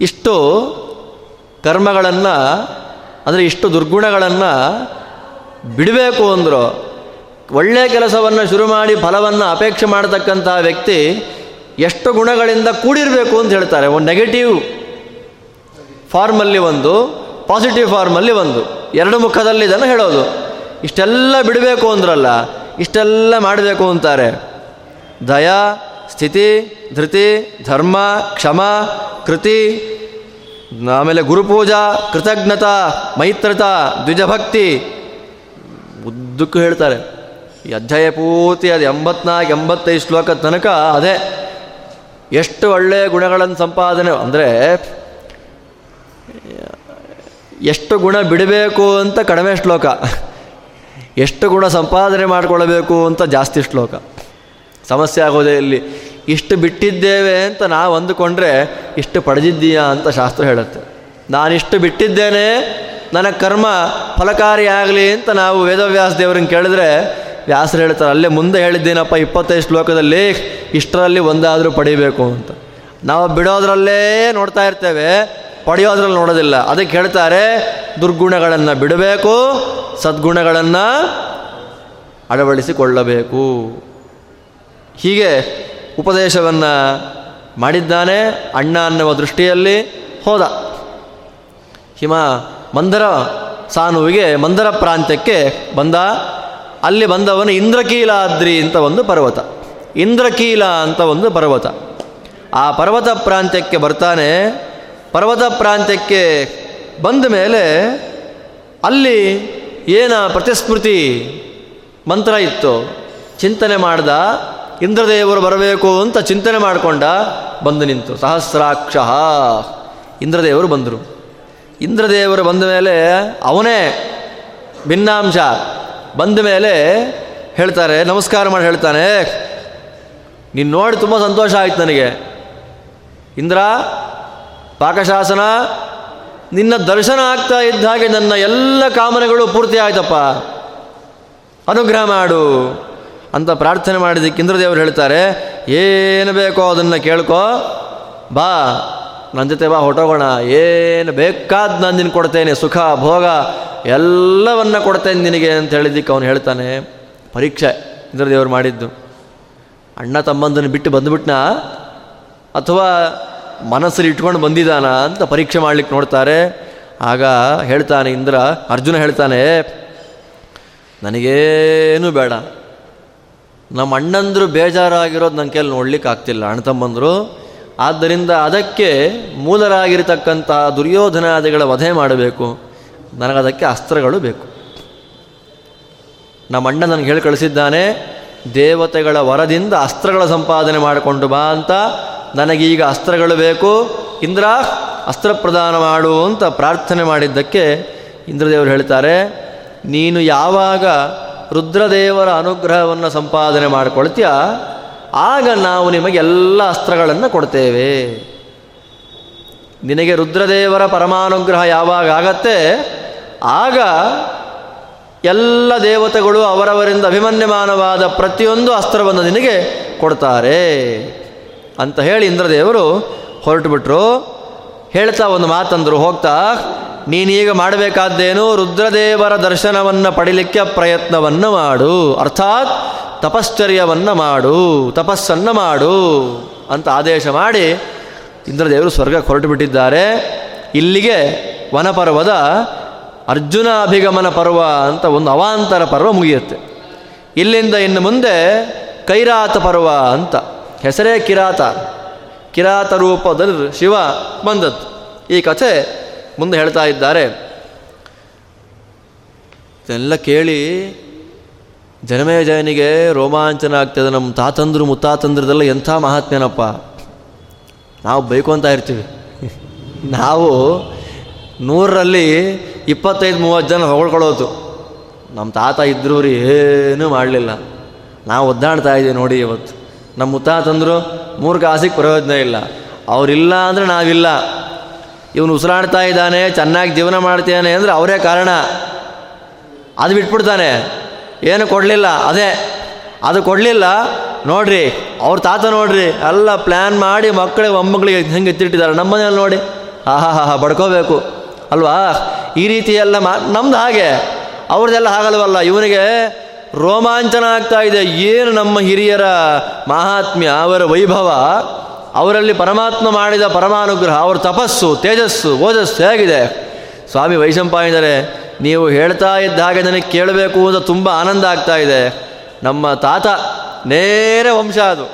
ಇಷ್ಟು ಕರ್ಮಗಳನ್ನು, ಅಂದರೆ ಇಷ್ಟು ದುರ್ಗುಣಗಳನ್ನು ಬಿಡಬೇಕು ಅಂದರು. ಒಳ್ಳೆಯ ಕೆಲಸವನ್ನು ಶುರು ಮಾಡಿ ಫಲವನ್ನು ಅಪೇಕ್ಷೆ ಮಾಡತಕ್ಕಂತಹ ವ್ಯಕ್ತಿ ಎಷ್ಟು ಗುಣಗಳಿಂದ ಕೂಡಿರಬೇಕು ಅಂತ ಹೇಳ್ತಾರೆ. ಒಂದು ನೆಗೆಟಿವ್ ಫಾರ್ಮಲ್ಲಿ ಒಂದು ಪಾಸಿಟಿವ್ ಫಾರ್ಮಲ್ಲಿ ಒಂದು. ಎರಡು ಮುಖದಲ್ಲಿ ಇದನ್ನು ಹೇಳೋದು. ಇಷ್ಟೆಲ್ಲ ಬಿಡಬೇಕು ಅಂದ್ರಲ್ಲ, ಇಷ್ಟೆಲ್ಲ ಮಾಡಬೇಕು ಅಂತಾರೆ. ದಯಾ ಸ್ಥಿತಿ, ಧೃತಿ, ಧರ್ಮ, ಕ್ಷಮ, ಕೃತಿ, ಆಮೇಲೆ ಗುರುಪೂಜಾ, ಕೃತಜ್ಞತಾ, ಮೈತ್ರತಾ, ದ್ವಿಜಭಕ್ತಿ. ಉದ್ದಕ್ಕೂ ಹೇಳ್ತಾರೆ. ಈ ಅಧ್ಯಾಯ ಪೂರ್ತಿ ಅದು ಎಂಬತ್ನಾಲ್ಕು, ಎಂಬತ್ತೈದು ಶ್ಲೋಕ ತನಕ ಅದೇ. ಎಷ್ಟು ಒಳ್ಳೆಯ ಗುಣಗಳನ್ನು ಸಂಪಾದನೆ, ಅಂದರೆ ಎಷ್ಟು ಗುಣ ಬಿಡಬೇಕು ಅಂತ ಕಡಿಮೆ ಶ್ಲೋಕ. ಎಷ್ಟು ಗುಣ ಸಂಪಾದನೆ ಮಾಡಿಕೊಳ್ಳಬೇಕು ಅಂತ ಜಾಸ್ತಿ ಶ್ಲೋಕ. ಸಮಸ್ಯೆ ಆಗೋದೇ ಇಲ್ಲಿ. ಇಷ್ಟು ಬಿಟ್ಟಿದ್ದೇವೆ ಅಂತ ನಾವು ಅಂದುಕೊಂಡ್ರೆ ಇಷ್ಟು ಪಡೆದಿದ್ದೀಯಾ ಅಂತ ಶಾಸ್ತ್ರ ಹೇಳುತ್ತೆ. ನಾನಿಷ್ಟು ಬಿಟ್ಟಿದ್ದೇನೆ ನನ್ನ ಕರ್ಮ ಫಲಕಾರಿಯಾಗಲಿ ಅಂತ ನಾವು ವೇದವ್ಯಾಸ ದೇವರನ್ನು ಕೇಳಿದ್ರೆ ವ್ಯಾಸರು ಹೇಳ್ತಾರೆ, ಅಲ್ಲೇ ಮುಂದೆ ಹೇಳಿದ್ದೇನಪ್ಪ ಇಪ್ಪತ್ತೈದು ಶ್ಲೋಕದಲ್ಲಿ, ಇಷ್ಟರಲ್ಲಿ ಒಂದಾದರೂ ಪಡಿಬೇಕು ಅಂತ. ನಾವು ಬಿಡೋದ್ರಲ್ಲೇ ನೋಡ್ತಾ ಇರ್ತೇವೆ, ಪಡೆಯೋದ್ರಲ್ಲಿ ನೋಡೋದಿಲ್ಲ. ಅದಕ್ಕೆ ಹೇಳ್ತಾರೆ, ದುರ್ಗುಣಗಳನ್ನು ಬಿಡಬೇಕು, ಸದ್ಗುಣಗಳನ್ನು ಅಳವಡಿಸಿಕೊಳ್ಳಬೇಕು. ಹೀಗೆ ಉಪದೇಶವನ್ನು ಮಾಡಿದ್ದಾನೆ ಅಣ್ಣ ಅನ್ನುವ ದೃಷ್ಟಿಯಲ್ಲಿ ಹೋದ. ಹಿಮ ಮಂದರ ಸಾನುವಿಗೆ ಮಂದರ ಪ್ರಾಂತ್ಯಕ್ಕೆ ಬಂದ. ಅಲ್ಲಿ ಬಂದವನು ಇಂದ್ರಕೀಲಾದ್ರಿ ಅಂತ ಒಂದು ಪರ್ವತ. ಇಂದ್ರಕೀಲ ಅಂತ ಒಂದು ಪರ್ವತ. ಆ ಪರ್ವತ ಪ್ರಾಂತ್ಯಕ್ಕೆ ಬರ್ತಾನೆ. ಪರ್ವತ ಪ್ರಾಂತ್ಯಕ್ಕೆ ಬಂದ ಮೇಲೆ ಅಲ್ಲಿ ಏನ ಪ್ರತಿಸ್ಮೃತಿ ಮಂತ್ರ ಇತ್ತು, ಚಿಂತನೆ ಮಾಡ್ದ. ಇಂದ್ರದೇವರು ಬರಬೇಕು ಅಂತ ಚಿಂತನೆ ಮಾಡಿಕೊಂಡ ಬಂದು ನಿಂತು. ಸಹಸ್ರಾಕ್ಷ ಇಂದ್ರದೇವರು ಬಂದರು. ಇಂದ್ರದೇವರು ಬಂದ ಮೇಲೆ ಅವನೇ ಭಿನ್ನಾಂಶ. ಬಂದ ಮೇಲೆ ಹೇಳ್ತಾರೆ, ನಮಸ್ಕಾರ ಮಾಡಿ ಹೇಳ್ತಾನೆ, ನೀನು ನೋಡಿ ತುಂಬ ಸಂತೋಷ ಆಯ್ತು ನನಗೆ. ಇಂದ್ರ, ಪಾಕಶಾಸನ, ನಿನ್ನ ದರ್ಶನ ಆಗ್ತಾ ಇದ್ದ ಹಾಗೆ ನನ್ನ ಎಲ್ಲ ಕಾಮನೆಗಳು ಪೂರ್ತಿ ಆಯ್ತಪ್ಪ. ಅನುಗ್ರಹ ಮಾಡು. ಅಂತ ಪ್ರಾರ್ಥನೆ ಮಾಡಿದ್ದಕ್ಕೆ ಇಂದ್ರದೇವರು ಹೇಳ್ತಾರೆ, ಏನು ಬೇಕೋ ಅದನ್ನು ಕೇಳ್ಕೋ. ಬಾ ನನ್ನ ಜೊತೆ ಬಾ ಹೊಟ್ಟೋಗೋಣ ಏನು ಬೇಕಾದ ನಾನು ನಿನ್ನ ಕೊಡ್ತೇನೆ, ಸುಖ, ಭೋಗ, ಎಲ್ಲವನ್ನ ಕೊಡ್ತೇನೆ ನಿನಗೆ ಅಂತ ಹೇಳಿದ್ದಕ್ಕೆ ಅವನು ಹೇಳ್ತಾನೆ. ಪರೀಕ್ಷೆ ಇಂದ್ರದೇವರು ಮಾಡಿದ್ದು. ಅಣ್ಣ ತಮ್ಮಂದನ್ನು ಬಿಟ್ಟು ಬಂದುಬಿಟ್ನಾ? ಅಥವಾ ಮನಸ್ಸಲ್ಲಿ ಇಟ್ಕೊಂಡು ಬಂದಿದ್ದಾನ ಅಂತ ಪರೀಕ್ಷೆ ಮಾಡ್ಲಿಕ್ಕೆ ನೋಡ್ತಾರೆ. ಆಗ ಹೇಳ್ತಾನೆ ಇಂದ್ರ, ಅರ್ಜುನ ಹೇಳ್ತಾನೆ, ನನಗೇನು ಬೇಡ. ನಮ್ಮ ಅಣ್ಣಂದರು ಬೇಜಾರಾಗಿರೋದು ನನ್ನ ಕೈಯಲ್ಲಿ ನೋಡ್ಲಿಕ್ಕೆ ಆಗ್ತಿಲ್ಲ. ಅಣ್ಣ ತಮ್ಮಂದರು. ಆದ್ದರಿಂದ ಅದಕ್ಕೆ ಮೂಲರಾಗಿರ್ತಕ್ಕಂಥ ದುರ್ಯೋಧನಾದಿಗಳ ವಧೆ ಮಾಡಬೇಕು. ನನಗದಕ್ಕೆ ಅಸ್ತ್ರಗಳು ಬೇಕು. ನಮ್ಮ ಅಣ್ಣ ನನಗೆ ಹೇಳಿ ಕಳಿಸಿದ್ದಾನೆ, ದೇವತೆಗಳ ವರದಿಂದ ಅಸ್ತ್ರಗಳ ಸಂಪಾದನೆ ಮಾಡಿಕೊಂಡು ಬಾ ಅಂತ. ನನಗೀಗ ಅಸ್ತ್ರಗಳು ಬೇಕು. ಇಂದ್ರ ಅಸ್ತ್ರ ಪ್ರದಾನ ಮಾಡು ಅಂತ ಪ್ರಾರ್ಥನೆ ಮಾಡಿದ್ದಕ್ಕೆ ಇಂದ್ರದೇವರು ಹೇಳ್ತಾರೆ, ನೀನು ಯಾವಾಗ ರುದ್ರದೇವರ ಅನುಗ್ರಹವನ್ನು ಸಂಪಾದನೆ ಮಾಡಿಕೊಳ್ತೀಯ? ಆಗ ನಾವು ನಿಮಗೆ ಎಲ್ಲ ಅಸ್ತ್ರಗಳನ್ನು ಕೊಡ್ತೇವೆ. ನಿನಗೆ ರುದ್ರದೇವರ ಪರಮಾನುಗ್ರಹ ಯಾವಾಗ ಆಗತ್ತೆ? ಆಗ ಎಲ್ಲ ದೇವತೆಗಳು ಅವರವರಿಂದ ಅಭಿಮನ್ಯಮಾನವಾದ ಪ್ರತಿಯೊಂದು ಅಸ್ತ್ರವನ್ನು ನಿನಗೆ ಕೊಡ್ತಾರೆ. ಅಂತ ಹೇಳಿ ಇಂದ್ರದೇವರು ಹೊರಟು ಬಿಟ್ರು ಹೇಳ್ತಾ ಒಂದು ಮಾತಂದರು, ಹೋಗ್ತಾ ನೀನೀಗ ಮಾಡಬೇಕಾದ್ದೇನು? ರುದ್ರದೇವರ ದರ್ಶನವನ್ನು ಪಡಿಲಿಕ್ಕೆ ಪ್ರಯತ್ನವನ್ನು ಮಾಡು. ಅರ್ಥಾತ್ ತಪಶ್ಚರ್ಯವನ್ನು ಮಾಡು. ತಪಸ್ಸನ್ನು ಮಾಡು ಅಂತ ಆದೇಶ ಮಾಡಿ ಇಂದ್ರದೇವರು ಸ್ವರ್ಗಕ್ಕೆ ಹೊರಟು ಬಿಟ್ಟಿದ್ದಾರೆ ಇಲ್ಲಿಗೆ ವನಪರ್ವದ ಅರ್ಜುನ ಅಭಿಗಮನ ಪರ್ವ ಅಂತ ಒಂದು ಅವಾಂತರ ಪರ್ವ ಮುಗಿಯುತ್ತೆ. ಇಲ್ಲಿಂದ ಇನ್ನು ಮುಂದೆ ಕೈರಾತ ಪರ್ವ ಅಂತ. ಹೆಸರೇ ಕಿರಾತ. ಕಿರಾತ ರೂಪದಲ್ಲಿ ಶಿವ ಬಂದದ್ದು. ಈ ಕಥೆ ಮುಂದೆ ಹೇಳ್ತಾ ಇದ್ದಾರೆ. ಇದೆಲ್ಲ ಕೇಳಿ ಜನಮೇಜಯನಿಗೆ ರೋಮಾಂಚನ ಆಗ್ತದೆ ನಮ್ಮ ತಾತಂದ್ರು ಮುತ್ತಾತಂದ್ರದೆಲ್ಲ ಎಂಥ ಮಹಾತ್ಮ್ಯನಪ್ಪ. ನಾವು ಬೇಕು ಅಂತ ಇರ್ತೀವಿ. ನಾವು ನೂರರಲ್ಲಿ ಇಪ್ಪತ್ತೈದು, ಮೂವತ್ತು ಜನ ಹೊಗಳ್ಕೊಳ್ಳೋದು. ನಮ್ಮ ತಾತ ಇದ್ರೂ ರೀ ಏನೂ ಮಾಡಲಿಲ್ಲ. ನಾವು ಒದ್ದಾಡ್ತಾ ಇದ್ದೀವಿ ನೋಡಿ ಇವತ್ತು. ನಮ್ಮ ಮುತ್ತಾತಂದ್ರು ಮೂರು ಕಾಸಿಗೆ ಪ್ರಯೋಜನ ಇಲ್ಲ. ಅವರಿಲ್ಲ ಅಂದರೆ ನಾವಿಲ್ಲ. ಇವನು ಉಸಿರಾಡ್ತಾ ಇದ್ದಾನೆ, ಚೆನ್ನಾಗಿ ಜೀವನ ಮಾಡ್ತಾನೆ ಅಂದರೆ ಅವರೇ ಕಾರಣ. ಅದು ಬಿಟ್ಬಿಡ್ತಾನೆ. ಏನು ಕೊಡಲಿಲ್ಲ, ಅದೇ. ಅದು ಕೊಡಲಿಲ್ಲ, ನೋಡ್ರಿ, ಅವ್ರ ತಾತ ನೋಡ್ರಿ, ಎಲ್ಲ ಪ್ಲ್ಯಾನ್ ಮಾಡಿ ಮಕ್ಕಳಿಗೆ ಮೊಮ್ಮಗಳಿಗೆ ಹೆಂಗೆ ಎತ್ತಿಟ್ಟಿದ್ದಾರೆ ನಮ್ಮ ನೋಡಿ. ಆಹಾ ಹಾ ಹಾ ಬಡ್ಕೋಬೇಕು. ಅಲ್ವಾ? ಈ ರೀತಿ ಎಲ್ಲ ಮಾ ನಮ್ದು ಹಾಗೆ. ಅವ್ರದ್ದೆಲ್ಲ ಹಾಗಲ್ವಲ್ಲ, ಇವನಿಗೆ ರೋಮಾಂಚನ ಆಗ್ತಾ ಇದೆ. ಏನು ನಮ್ಮ ಹಿರಿಯರ ಮಹಾತ್ಮ್ಯ, ಅವರ ವೈಭವ? ಅವರಲ್ಲಿ ಪರಮಾತ್ಮ ಮಾಡಿದ ಪರಮಾನುಗ್ರಹ, ಅವರ ತಪಸ್ಸು, ತೇಜಸ್ಸು, ಓಜಸ್ಸು ಹೇಗಿದೆ? ಸ್ವಾಮಿ ವೈಶಂಪಾಯಿದರೆ ನೀವು ಹೇಳ್ತಾ ಇದ್ದ ಹಾಗೆ ನನಗೆ ಕೇಳಬೇಕು ಅಂತ ತುಂಬ ಆನಂದ ಆಗ್ತಾ ಇದೆ. ನಮ್ಮ ತಾತ, ನೇರ ವಂಶ ಅದು.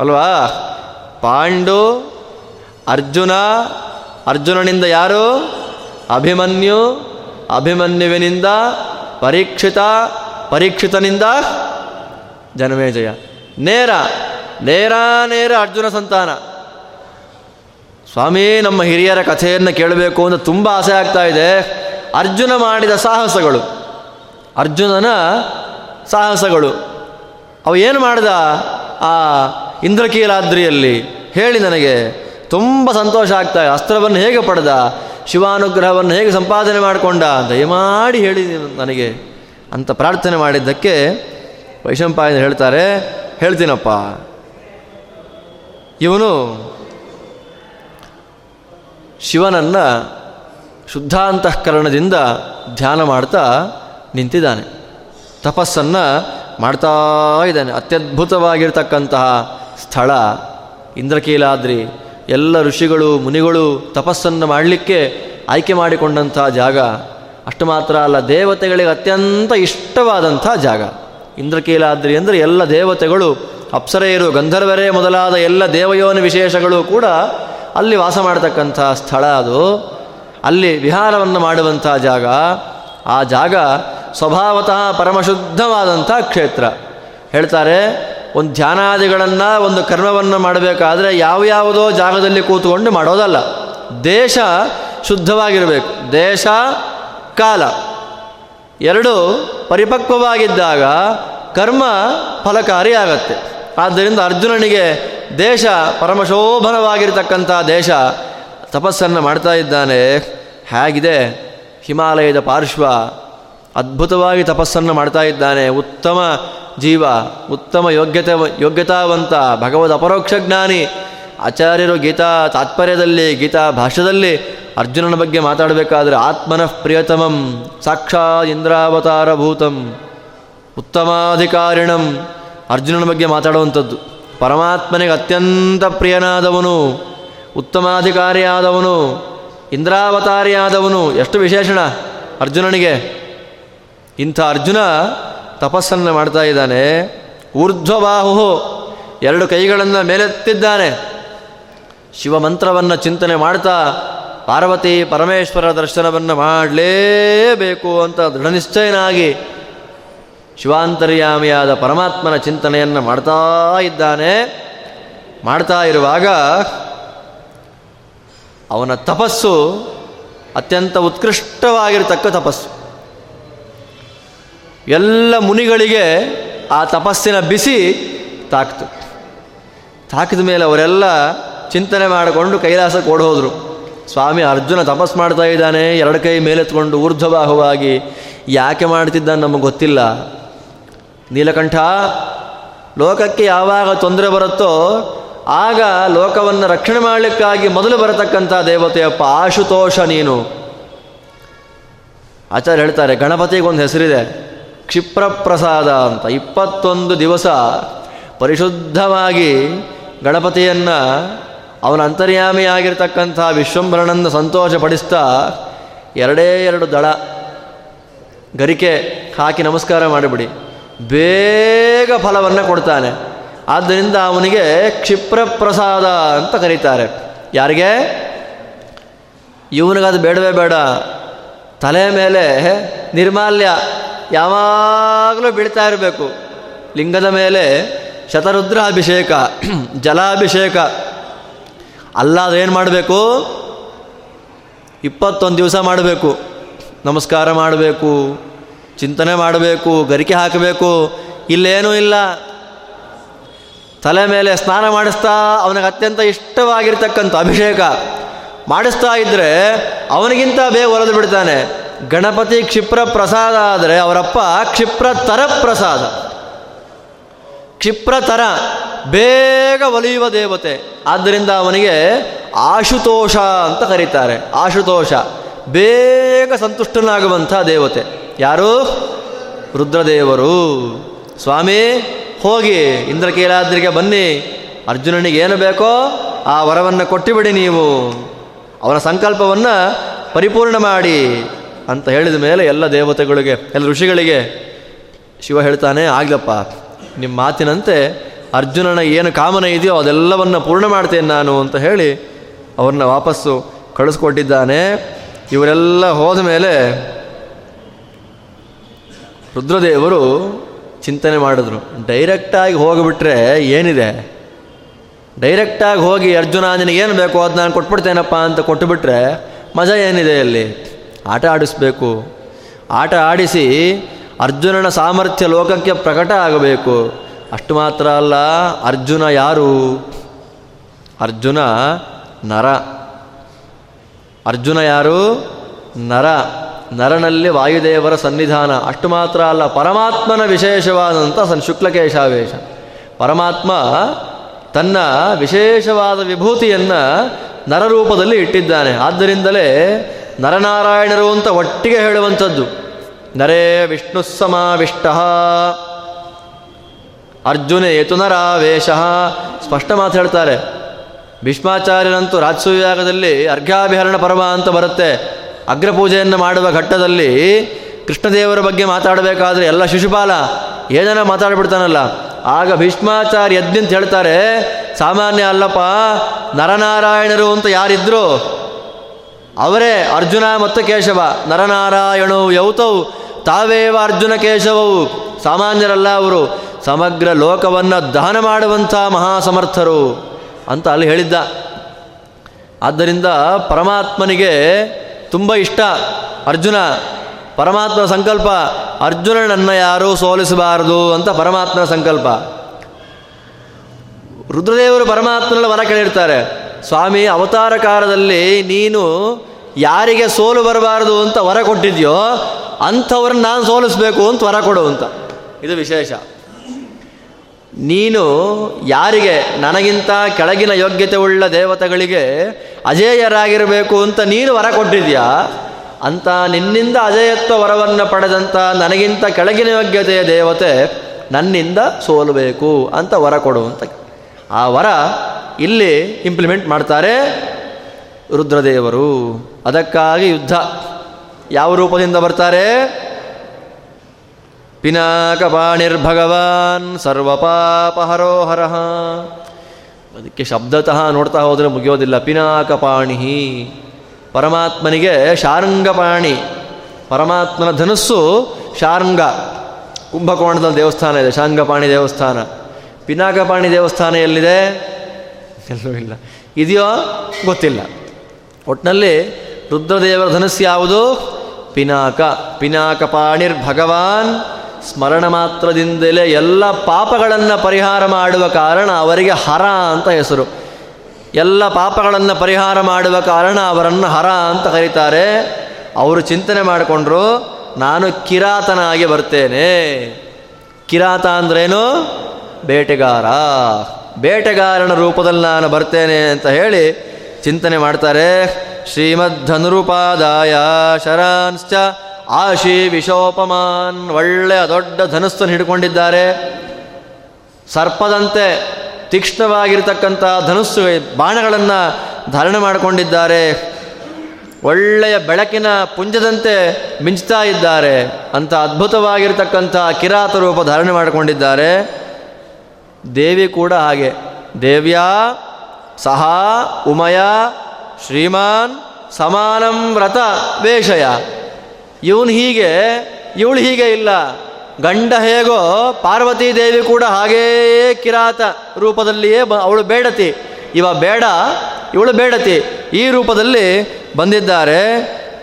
ಅಲ್ವಾ? ಪಾಂಡು, ಅರ್ಜುನ, ಅರ್ಜುನನಿಂದ ಯಾರು? ಅಭಿಮನ್ಯು, ಅಭಿಮನ್ಯುವಿನಿಂದ ಪರೀಕ್ಷಿತ, ಪರೀಕ್ಷಿತನಿಂದ, ಜನಮೇಜಯ, ನೇರ. ನೇರ ನೇರ ಅರ್ಜುನ ಸಂತಾನ. ಸ್ವಾಮಿ, ನಮ್ಮ ಹಿರಿಯರ ಕಥೆಯನ್ನು ಕೇಳಬೇಕು ಅಂತ ತುಂಬ ಆಸೆ ಆಗ್ತಾ ಇದೆ. ಅರ್ಜುನ ಮಾಡಿದ ಸಾಹಸಗಳು. ಅರ್ಜುನನ ಸಾಹಸಗಳು. ಅವ ಏನು ಮಾಡಿದ? ಆ ಇಂದ್ರಕೀಲಾದ್ರಿಯಲ್ಲಿ ಹೇಳಿ ನನಗೆ ತುಂಬ ಸಂತೋಷ ಆಗ್ತಾ ಇದೆ. ಅಸ್ತ್ರವನ್ನು ಹೇಗೆ ಪಡೆದ? ಶಿವಾನುಗ್ರಹವನ್ನು ಹೇಗೆ ಸಂಪಾದನೆ ಮಾಡಿಕೊಂಡ? ದಯಮಾಡಿ ಹೇಳಿ ನನಗೆ ಅಂತ ಪ್ರಾರ್ಥನೆ ಮಾಡಿದ್ದಕ್ಕೆ ವೈಶಂಪಾಯನ ಹೇಳ್ತಾರೆ, ಹೇಳ್ತೀನಪ್ಪ. ಇವನು ಶಿವನನ್ನು ಶುದ್ಧಾಂತಃಕರಣದಿಂದ ಧ್ಯಾನ ಮಾಡ್ತಾ ನಿಂತಿದ್ದಾನೆ. ತಪಸ್ಸನ್ನು ಮಾಡ್ತಾ ಇದ್ದಾನೆ. ಅತ್ಯದ್ಭುತವಾಗಿರ್ತಕ್ಕಂತಹ ಸ್ಥಳ. ಇಂದ್ರಕೀಲಾದ್ರಿ, ಎಲ್ಲ ಋಷಿಗಳು, ಮುನಿಗಳು ತಪಸ್ಸನ್ನು ಮಾಡಲಿಕ್ಕೆ ಆಯ್ಕೆ ಮಾಡಿಕೊಂಡಂಥ ಜಾಗ. ಅಷ್ಟು ಮಾತ್ರ ಅಲ್ಲ, ದೇವತೆಗಳಿಗೆ ಅತ್ಯಂತ ಇಷ್ಟವಾದಂಥ ಜಾಗ. ಇಂದ್ರಕೀಲಾದ್ರಿ ಅಂದರೆ ಎಲ್ಲ ದೇವತೆಗಳು ಅಪ್ಸರೆಯರು, ಗಂಧರ್ವರೇ ಮೊದಲಾದ ಎಲ್ಲ ದೇವಯೋನಿ ವಿಶೇಷಗಳು ಕೂಡ ಅಲ್ಲಿ ವಾಸ ಮಾಡತಕ್ಕಂಥ ಸ್ಥಳ ಅದು. ಅಲ್ಲಿ ವಿಹಾರವನ್ನು ಮಾಡುವಂಥ ಜಾಗ. ಆ ಜಾಗ ಸ್ವಭಾವತಃ ಪರಮಶುದ್ಧವಾದಂಥ ಕ್ಷೇತ್ರ. ಹೇಳ್ತಾರೆ, ಒಂದು ಧ್ಯಾನಾದಿಗಳನ್ನು, ಒಂದು ಕರ್ಮವನ್ನು ಮಾಡಬೇಕಾದ್ರೆ ಯಾವ ಯಾವುದೋ ಜಾಗದಲ್ಲಿ ಕೂತ್ಕೊಂಡು ಮಾಡೋದಲ್ಲ. ದೇಶ ಶುದ್ಧವಾಗಿರಬೇಕು. ದೇಶ, ಕಾಲ. ಎರಡು ಪರಿಪಕ್ವವಾಗಿದ್ದಾಗ ಕರ್ಮ ಫಲಕಾರಿಯಾಗತ್ತೆ. ಆದ್ದರಿಂದ ಅರ್ಜುನನಿಗೆ ದೇಶ ಪರಮಶೋಭನವಾಗಿರತಕ್ಕಂಥ ದೇಶ ತಪಸ್ಸನ್ನು ಮಾಡ್ತಾ ಇದ್ದಾನೆ. ಹೇಗಿದೆ? ಹಿಮಾಲಯದ ಪಾರ್ಶ್ವ ಅದ್ಭುತವಾಗಿ ತಪಸ್ಸನ್ನು ಮಾಡ್ತಾ ಇದ್ದಾನೆ. ಉತ್ತಮ ಜೀವ, ಉತ್ತಮ ಯೋಗ್ಯತೆ, ಯೋಗ್ಯತಾವಂತ ಭಗವದ್ ಅಪರೋಕ್ಷ ಜ್ಞಾನಿ. ಆಚಾರ್ಯರು ಗೀತಾ ತಾತ್ಪರ್ಯದಲ್ಲಿ, ಗೀತಾ ಭಾಷ್ಯದಲ್ಲಿ ಅರ್ಜುನನ ಬಗ್ಗೆ ಮಾತಾಡಬೇಕಾದ್ರೆ ಆತ್ಮನಃ ಪ್ರಿಯತಮಂ ಸಾಕ್ಷಾ ಇಂದ್ರಾವತಾರಭೂತಂ, ಉತ್ತಮಾಧಿಕಾರಿಣಂ ಅರ್ಜುನನ ಬಗ್ಗೆ ಮಾತಾಡುವಂಥದ್ದು. ಪರಮಾತ್ಮನಿಗೆ ಅತ್ಯಂತ ಪ್ರಿಯನಾದವನು, ಉತ್ತಮಾಧಿಕಾರಿಯಾದವನು, ಇಂದ್ರಾವತಾರಿಯಾದವನು. ಎಷ್ಟು ವಿಶೇಷಣ ಅರ್ಜುನನಿಗೆ. ಇಂಥ ಅರ್ಜುನ ತಪಸ್ಸನ್ನು ಮಾಡ್ತಾ ಇದ್ದಾನೆ. ಊರ್ಧ್ವಬಾಹು ಎರಡು ಕೈಗಳನ್ನು ಮೇಲೆತ್ತಿದ್ದಾನೆ. ಶಿವಮಂತ್ರವನ್ನು ಚಿಂತನೆ ಮಾಡ್ತಾ ಪಾರ್ವತಿ ಪರಮೇಶ್ವರ ದರ್ಶನವನ್ನು ಮಾಡಲೇಬೇಕು ಅಂತ ದೃಢನಿಶ್ಚಯನಾಗಿ ಶಿವಾಂತರ್ಯಾಮಿಯಾದ ಪರಮಾತ್ಮನ ಚಿಂತನೆಯನ್ನು ಮಾಡ್ತಾ ಇದ್ದಾನೆ. ಮಾಡ್ತಾ ಇರುವಾಗ ಅವನ ತಪಸ್ಸು ಅತ್ಯಂತ ಉತ್ಕೃಷ್ಟವಾಗಿರತಕ್ಕ ತಪಸ್ಸು. ಎಲ್ಲ ಮುನಿಗಳಿಗೆ ಆ ತಪಸ್ಸಿನ ಬಿಸಿ ತಾಕ್ತು. ತಾಕಿದ ಮೇಲೆ ಅವರೆಲ್ಲ ಚಿಂತನೆ ಮಾಡಿಕೊಂಡು ಕೈಲಾಸಕ್ಕೆ ಹೋದರು ಸ್ವಾಮಿ ಅರ್ಜುನ ತಪಸ್ ಮಾಡ್ತಾ ಇದ್ದಾನೆ, ಎರಡು ಕೈ ಮೇಲೆತ್ಕೊಂಡು ಊರ್ಧ್ವಬಾಹುವಾಗಿ. ಯಾಕೆ ಮಾಡ್ತಿದ್ದಾನೆ ನಮಗೆ ಗೊತ್ತಿಲ್ಲ. ನೀಲಕಂಠ, ಲೋಕಕ್ಕೆ ಯಾವಾಗ ತೊಂದರೆ ಬರುತ್ತೋ ಆಗ ಲೋಕವನ್ನು ರಕ್ಷಣೆ ಮಾಡಲಿಕ್ಕಾಗಿ ಮೊದಲು ಬರತಕ್ಕಂಥ ದೇವತೆಯಪ್ಪ ಆಶುತೋಷ ನೀನು. ಆಚಾರ್ಯ ಹೇಳ್ತಾರೆ, ಗಣಪತಿಗೊಂದು ಹೆಸರಿದೆ, ಕ್ಷಿಪ್ರಪ್ರಸಾದ ಅಂತ. ಇಪ್ಪತ್ತೊಂದು ದಿವಸ ಪರಿಶುದ್ಧವಾಗಿ ಗಣಪತಿಯನ್ನು ಅವನ ಅಂತರ್ಯಾಮಿಯಾಗಿರ್ತಕ್ಕಂಥ ವಿಶ್ವಂಭರನನ್ನು ಸಂತೋಷಪಡಿಸ್ತಾ ಎರಡೇ ಎರಡು ದಳ ಗರಿಕೆ ಹಾಕಿ ನಮಸ್ಕಾರ ಮಾಡಿಬಿಡಿ. ಬೇಗ ಫಲವನ್ನು ಕೊಡ್ತಾನೆ. ಆದ್ದರಿಂದ ಅವನಿಗೆ ಕ್ಷಿಪ್ರಪ್ರಸಾದ ಅಂತ ಕರೀತಾರೆ. ಯಾರಿಗೆ? ಇವನಿಗದು ಬೇಡವೇ ಬೇಡ. ತಲೆ ಮೇಲೆ ನಿರ್ಮಾಲ್ಯ ಯಾವಾಗಲೂ ಬೀಳ್ತಾ ಇರಬೇಕು. ಲಿಂಗದ ಮೇಲೆ ಶತರುದ್ರ ಅಭಿಷೇಕ ಜಲಾಭಿಷೇಕ. ಅಲ್ಲ ಅದೇನು ಮಾಡಬೇಕು? ಇಪ್ಪತ್ತೊಂದು ದಿವಸ ಮಾಡಬೇಕು. ನಮಸ್ಕಾರ ಮಾಡಬೇಕು. ಚಿಂತನೆ ಮಾಡಬೇಕು, ಗರಿಕೆ ಹಾಕಬೇಕು, ಇಲ್ಲೇನೂ ಇಲ್ಲ. ತಲೆ ಮೇಲೆ ಸ್ನಾನ ಮಾಡಿಸ್ತಾ ಅವನಿಗೆ ಅತ್ಯಂತ ಇಷ್ಟವಾಗಿರ್ತಕ್ಕಂಥ ಅಭಿಷೇಕ. ಮಾಡಿಸ್ತಾ ಇದ್ದರೆ ಅವನಿಗಿಂತ ಬೇಗ ಒರೆದು ಬಿಡ್ತಾನೆ. ಗಣಪತಿ ಕ್ಷಿಪ್ರ ಪ್ರಸಾದ ಆದರೆ ಅವರಪ್ಪ ಕ್ಷಿಪ್ರ ತರ ಪ್ರಸಾದ. ಕ್ಷಿಪ್ರತರ ಬೇಗ ಒಲಿಯುವ ದೇವತೆ. ಆದ್ದರಿಂದ ಅವನಿಗೆ ಆಶುತೋಷ ಅಂತ ಕರೀತಾರೆ. ಆಶುತೋಷ. ಬೇಗ ಸಂತುಷ್ಟನಾಗುವಂಥ ದೇವತೆ. ಯಾರು? ರುದ್ರದೇವರು. ಸ್ವಾಮಿ, ಹೋಗಿ ಇಂದ್ರಕೀಲಾದ್ರಿಗೆ ಬನ್ನಿ. ಅರ್ಜುನನಿಗೆ ಏನು ಬೇಕೋ ಆ ವರವನ್ನು ಕೊಟ್ಟಿಬಿಡಿ ನೀವು. ಅವನ ಸಂಕಲ್ಪವನ್ನು ಪರಿಪೂರ್ಣ ಮಾಡಿ ಅಂತ ಹೇಳಿದ ಮೇಲೆ ಎಲ್ಲ ದೇವತೆಗಳಿಗೆ, ಎಲ್ಲ ಋಷಿಗಳಿಗೆ ಶಿವ ಹೇಳ್ತಾನೆ, ಆಗ್ಲಪ್ಪ ನಿಮ್ಮ ಮಾತಿನಂತೆ ಅರ್ಜುನನ ಏನು ಕಾಮನ ಇದೆಯೋ ಅದೆಲ್ಲವನ್ನು ಪೂರ್ಣ ಮಾಡ್ತೇನೆ ನಾನು ಅಂತ ಹೇಳಿ ಅವ್ರನ್ನ ವಾಪಸ್ಸು ಕಳಿಸ್ಕೊಟ್ಟಿದ್ದಾನೆ. ಇವರೆಲ್ಲ ಹೋದ ಮೇಲೆ ರುದ್ರದೇವರು ಚಿಂತನೆ ಮಾಡಿದ್ರು. ಡೈರೆಕ್ಟಾಗಿ ಹೋಗಿಬಿಟ್ರೆ ಏನಿದೆ? ಡೈರೆಕ್ಟಾಗಿ ಹೋಗಿ ಅರ್ಜುನ ನಿನಗೇನು ಬೇಕೋ ಅದು ನಾನು ಕೊಟ್ಬಿಡ್ತೇನಪ್ಪ ಅಂತ ಕೊಟ್ಟುಬಿಟ್ರೆ ಮಜಾ ಏನಿದೆ ಅಲ್ಲಿ? ಆಟ ಆಡಿಸ್ಬೇಕು. ಆಟ ಆಡಿಸಿ ಅರ್ಜುನನ ಸಾಮರ್ಥ್ಯ ಲೋಕಕ್ಕೆ ಪ್ರಕಟ ಆಗಬೇಕು. ಅಷ್ಟು ಮಾತ್ರ ಅಲ್ಲ, ಅರ್ಜುನ ಯಾರು? ಅರ್ಜುನ ನರ. ಅರ್ಜುನ ಯಾರು? ನರ. ನರನಲ್ಲಿ ವಾಯುದೇವರ ಸನ್ನಿಧಾನ. ಅಷ್ಟು ಮಾತ್ರ ಅಲ್ಲ, ಪರಮಾತ್ಮನ ವಿಶೇಷವಾದಂಥ ಸನ್ ಶುಕ್ಲಕೇಶಾವೇಶ. ಪರಮಾತ್ಮ ತನ್ನ ವಿಶೇಷವಾದ ವಿಭೂತಿಯನ್ನು ನರರೂಪದಲ್ಲಿ ಇಟ್ಟಿದ್ದಾನೆ. ಆದ್ದರಿಂದಲೇ ನರನಾರಾಯಣರು ಅಂತ ಒಟ್ಟಿಗೆ ಹೇಳುವಂಥದ್ದು. ನರೇ ವಿಷ್ಣು ಸಮಾವಿಷ್ಟ. ಅರ್ಜುನ ಯತುನರಾವೇಶ ಸ್ಪಷ್ಟ ಮಾತು ಹೇಳ್ತಾರೆ. ಭೀಷ್ಮಾಚಾರ್ಯರಂತೂ ರಾಜಸೂಯಾಗದಲ್ಲಿ ಅರ್ಘ್ಯಾಭಿಹರಣ ಪರ್ವ ಅಂತ ಬರುತ್ತೆ. ಅಗ್ರಪೂಜೆಯನ್ನು ಮಾಡುವ ಘಟ್ಟದಲ್ಲಿ ಕೃಷ್ಣದೇವರ ಬಗ್ಗೆ ಮಾತಾಡಬೇಕಾದ್ರೆ ಎಲ್ಲ ಶಿಶುಪಾಲ ಏನನ್ನ ಮಾತಾಡ್ಬಿಡ್ತಾನಲ್ಲ. ಆಗ ಭೀಷ್ಮಾಚಾರ್ಯ ಯಜ್ಞಂತ ಹೇಳ್ತಾರೆ, ಸಾಮಾನ್ಯ ಅಲ್ಲಪ್ಪ, ನರನಾರಾಯಣರು ಅಂತ ಯಾರಿದ್ರು? ಅವರೇ ಅರ್ಜುನ ಮತ್ತು ಕೇಶವ. ನರನಾರಾಯಣವು ಯೌತವು ತಾವೇವ ಅರ್ಜುನ ಕೇಶವವು? ಸಾಮಾನ್ಯರಲ್ಲ ಅವರು. ಸಮಗ್ರ ಲೋಕವನ್ನು ದಹನ ಮಾಡುವಂಥ ಮಹಾಸಮರ್ಥರು. ಅಂತ ಅಲ್ಲಿ ಹೇಳಿದ್ದ. ಆದ್ದರಿಂದ ಪರಮಾತ್ಮನಿಗೆ ತುಂಬ ಇಷ್ಟ. ಅರ್ಜುನ, ಪರಮಾತ್ಮನ ಸಂಕಲ್ಪ, ಅರ್ಜುನನನ್ನು ಯಾರೂ ಸೋಲಿಸಬಾರದು ಅಂತ ಪರಮಾತ್ಮನ ಸಂಕಲ್ಪ. ರುದ್ರದೇವರು ಪರಮಾತ್ಮನ ವರ ಕೇಳಿರ್ತಾರೆ, ಸ್ವಾಮಿ, ಅವತಾರ ಕಾಲದಲ್ಲಿ ನೀನು ಯಾರಿಗೆ ಸೋಲು ಬರಬಾರದು ಅಂತ ವರ ಕೊಟ್ಟಿದ್ಯೋ, ಅಂಥವ್ರನ್ನ ನಾನು ಸೋಲಿಸ್ಬೇಕು ಅಂತ ವರ ಕೊಡು ಅಂತ. ಇದು ವಿಶೇಷ. ನೀನು ಯಾರಿಗೆ, ನನಗಿಂತ ಕೆಳಗಿನ ಯೋಗ್ಯತೆ ಉಳ್ಳ ದೇವತೆಗಳಿಗೆ ಅಜೇಯರಾಗಿರಬೇಕು ಅಂತ ನೀನು ವರ ಕೊಟ್ಟಿದ್ಯಾ? ಅಂತ ನಿನ್ನಿಂದ ಅಜೇಯತ್ವ ವರವನ್ನು ಪಡೆದಂಥ ನನಗಿಂತ ಕೆಳಗಿನ ಯೋಗ್ಯತೆಯ ದೇವತೆ ನನ್ನಿಂದ ಸೋಲಬೇಕು ಅಂತ ವರ ಕೊಡು ಅಂತ ಆ ವರ ಇಲ್ಲಿ ಇಂಪ್ಲಿಮೆಂಟ್ ಮಾಡ್ತಾರೆ ರುದ್ರದೇವರು. ಅದಕ್ಕಾಗಿ ಯುದ್ಧ. ಯಾವ ರೂಪದಿಂದ ಬರ್ತಾರೆ? ಪಿನಾಕಪಾಣಿರ್ಭಗವಾನ್ ಸರ್ವಪಾಪ ಹರಃ ಅದಕ್ಕೆ ಶಬ್ದತಃ ನೋಡ್ತಾ ಹೋದರೆ ಮುಗಿಯೋದಿಲ್ಲ. ಪಿನಾಕಪಾಣಿ ಪರಮಾತ್ಮನಿಗೆ ಶಾರಂಗಪಾಣಿ. ಪರಮಾತ್ಮನ ಧನಸ್ಸು ಶಾರಂಗ. ಕುಂಭಕೋಣದ ದೇವಸ್ಥಾನ ಇದೆ ಶಾಂಗಪಾಣಿ ದೇವಸ್ಥಾನ. ಪಿನಾಕಪಾಣಿ ದೇವಸ್ಥಾನ ಎಲ್ಲಿದೆ? ಎಲ್ಲೂ ಇಲ್ಲ. ಇದೆಯೋ ಗೊತ್ತಿಲ್ಲ. ಒಟ್ಟಿನಲ್ಲಿ ರುದ್ರದೇವರ ಧನಸ್ಸು ಯಾವುದು? ಪಿನಾಕ. ಪಿನಾಕಪಾಣಿರ್ ಭಗವಾನ್ ಸ್ಮರಣ ಮಾತ್ರದಿಂದಲೇ ಎಲ್ಲ ಪಾಪಗಳನ್ನು ಪರಿಹಾರ ಮಾಡುವ ಕಾರಣ ಅವರಿಗೆ ಹರ ಅಂತ ಹೆಸರು. ಎಲ್ಲ ಪಾಪಗಳನ್ನು ಪರಿಹಾರ ಮಾಡುವ ಕಾರಣ ಅವರನ್ನು ಹರ ಅಂತ ಕರೀತಾರೆ. ಅವರು ಚಿಂತನೆ ಮಾಡಿಕೊಂಡ್ರು, ನಾನು ಕಿರಾತನಾಗಿ ಬರ್ತೇನೆ. ಕಿರಾತ ಅಂದ್ರೇನು? ಬೇಟೆಗಾರ. ಬೇಟೆಗಾರನ ರೂಪದಲ್ಲಿ ನಾನು ಬರ್ತೇನೆ ಅಂತ ಹೇಳಿ ಚಿಂತನೆ ಮಾಡ್ತಾರೆ. ಶ್ರೀಮದ್ಧನುರುಪಾದಾಯ ಶರಾನ್ಶ್ಚ ಆಶಿ ವಿಶೋಪಮಾನ್ ಒಳ್ಳೆಯ ದೊಡ್ಡ ಧನುಸ್ಸನ್ನು ಹಿಡ್ಕೊಂಡಿದ್ದಾರೆ. ಸರ್ಪದಂತೆ ತೀಕ್ಷ್ಣವಾಗಿರ್ತಕ್ಕಂಥ ಧನುಸ್ಸು ಬಾಣಗಳನ್ನು ಧಾರಣೆ ಮಾಡಿಕೊಂಡಿದ್ದಾರೆ. ಒಳ್ಳೆಯ ಬೆಳಕಿನ ಪುಂಜದಂತೆ ಮಿಂಚ್ತಾ ಇದ್ದಾರೆ ಅಂತ ಅದ್ಭುತವಾಗಿರ್ತಕ್ಕಂಥ ಕಿರಾತ ರೂಪ ಧಾರಣೆ ಮಾಡಿಕೊಂಡಿದ್ದಾರೆ. ದೇವಿ ಕೂಡ ಹಾಗೆ. ದೇವ್ಯಾ, ಸಹ, ಉಮಯ, ಶ್ರೀಮಾನ್, ಸಮಾನಂ ವ್ರತ ವೇಷಯ. ಇವನು ಹೀಗೆ, ಇವಳು ಹೀಗೆ ಇಲ್ಲ. ಗಂಡ ಹೇಗೋ ಪಾರ್ವತೀ ದೇವಿ ಕೂಡ ಹಾಗೇ ಕಿರಾತ ರೂಪದಲ್ಲಿಯೇ ಬ, ಅವಳು ಬೇಡತಿ. ಇವ ಬೇಡ, ಇವಳು ಬೇಡತಿ. ಈ ರೂಪದಲ್ಲಿ ಬಂದಿದ್ದಾರೆ.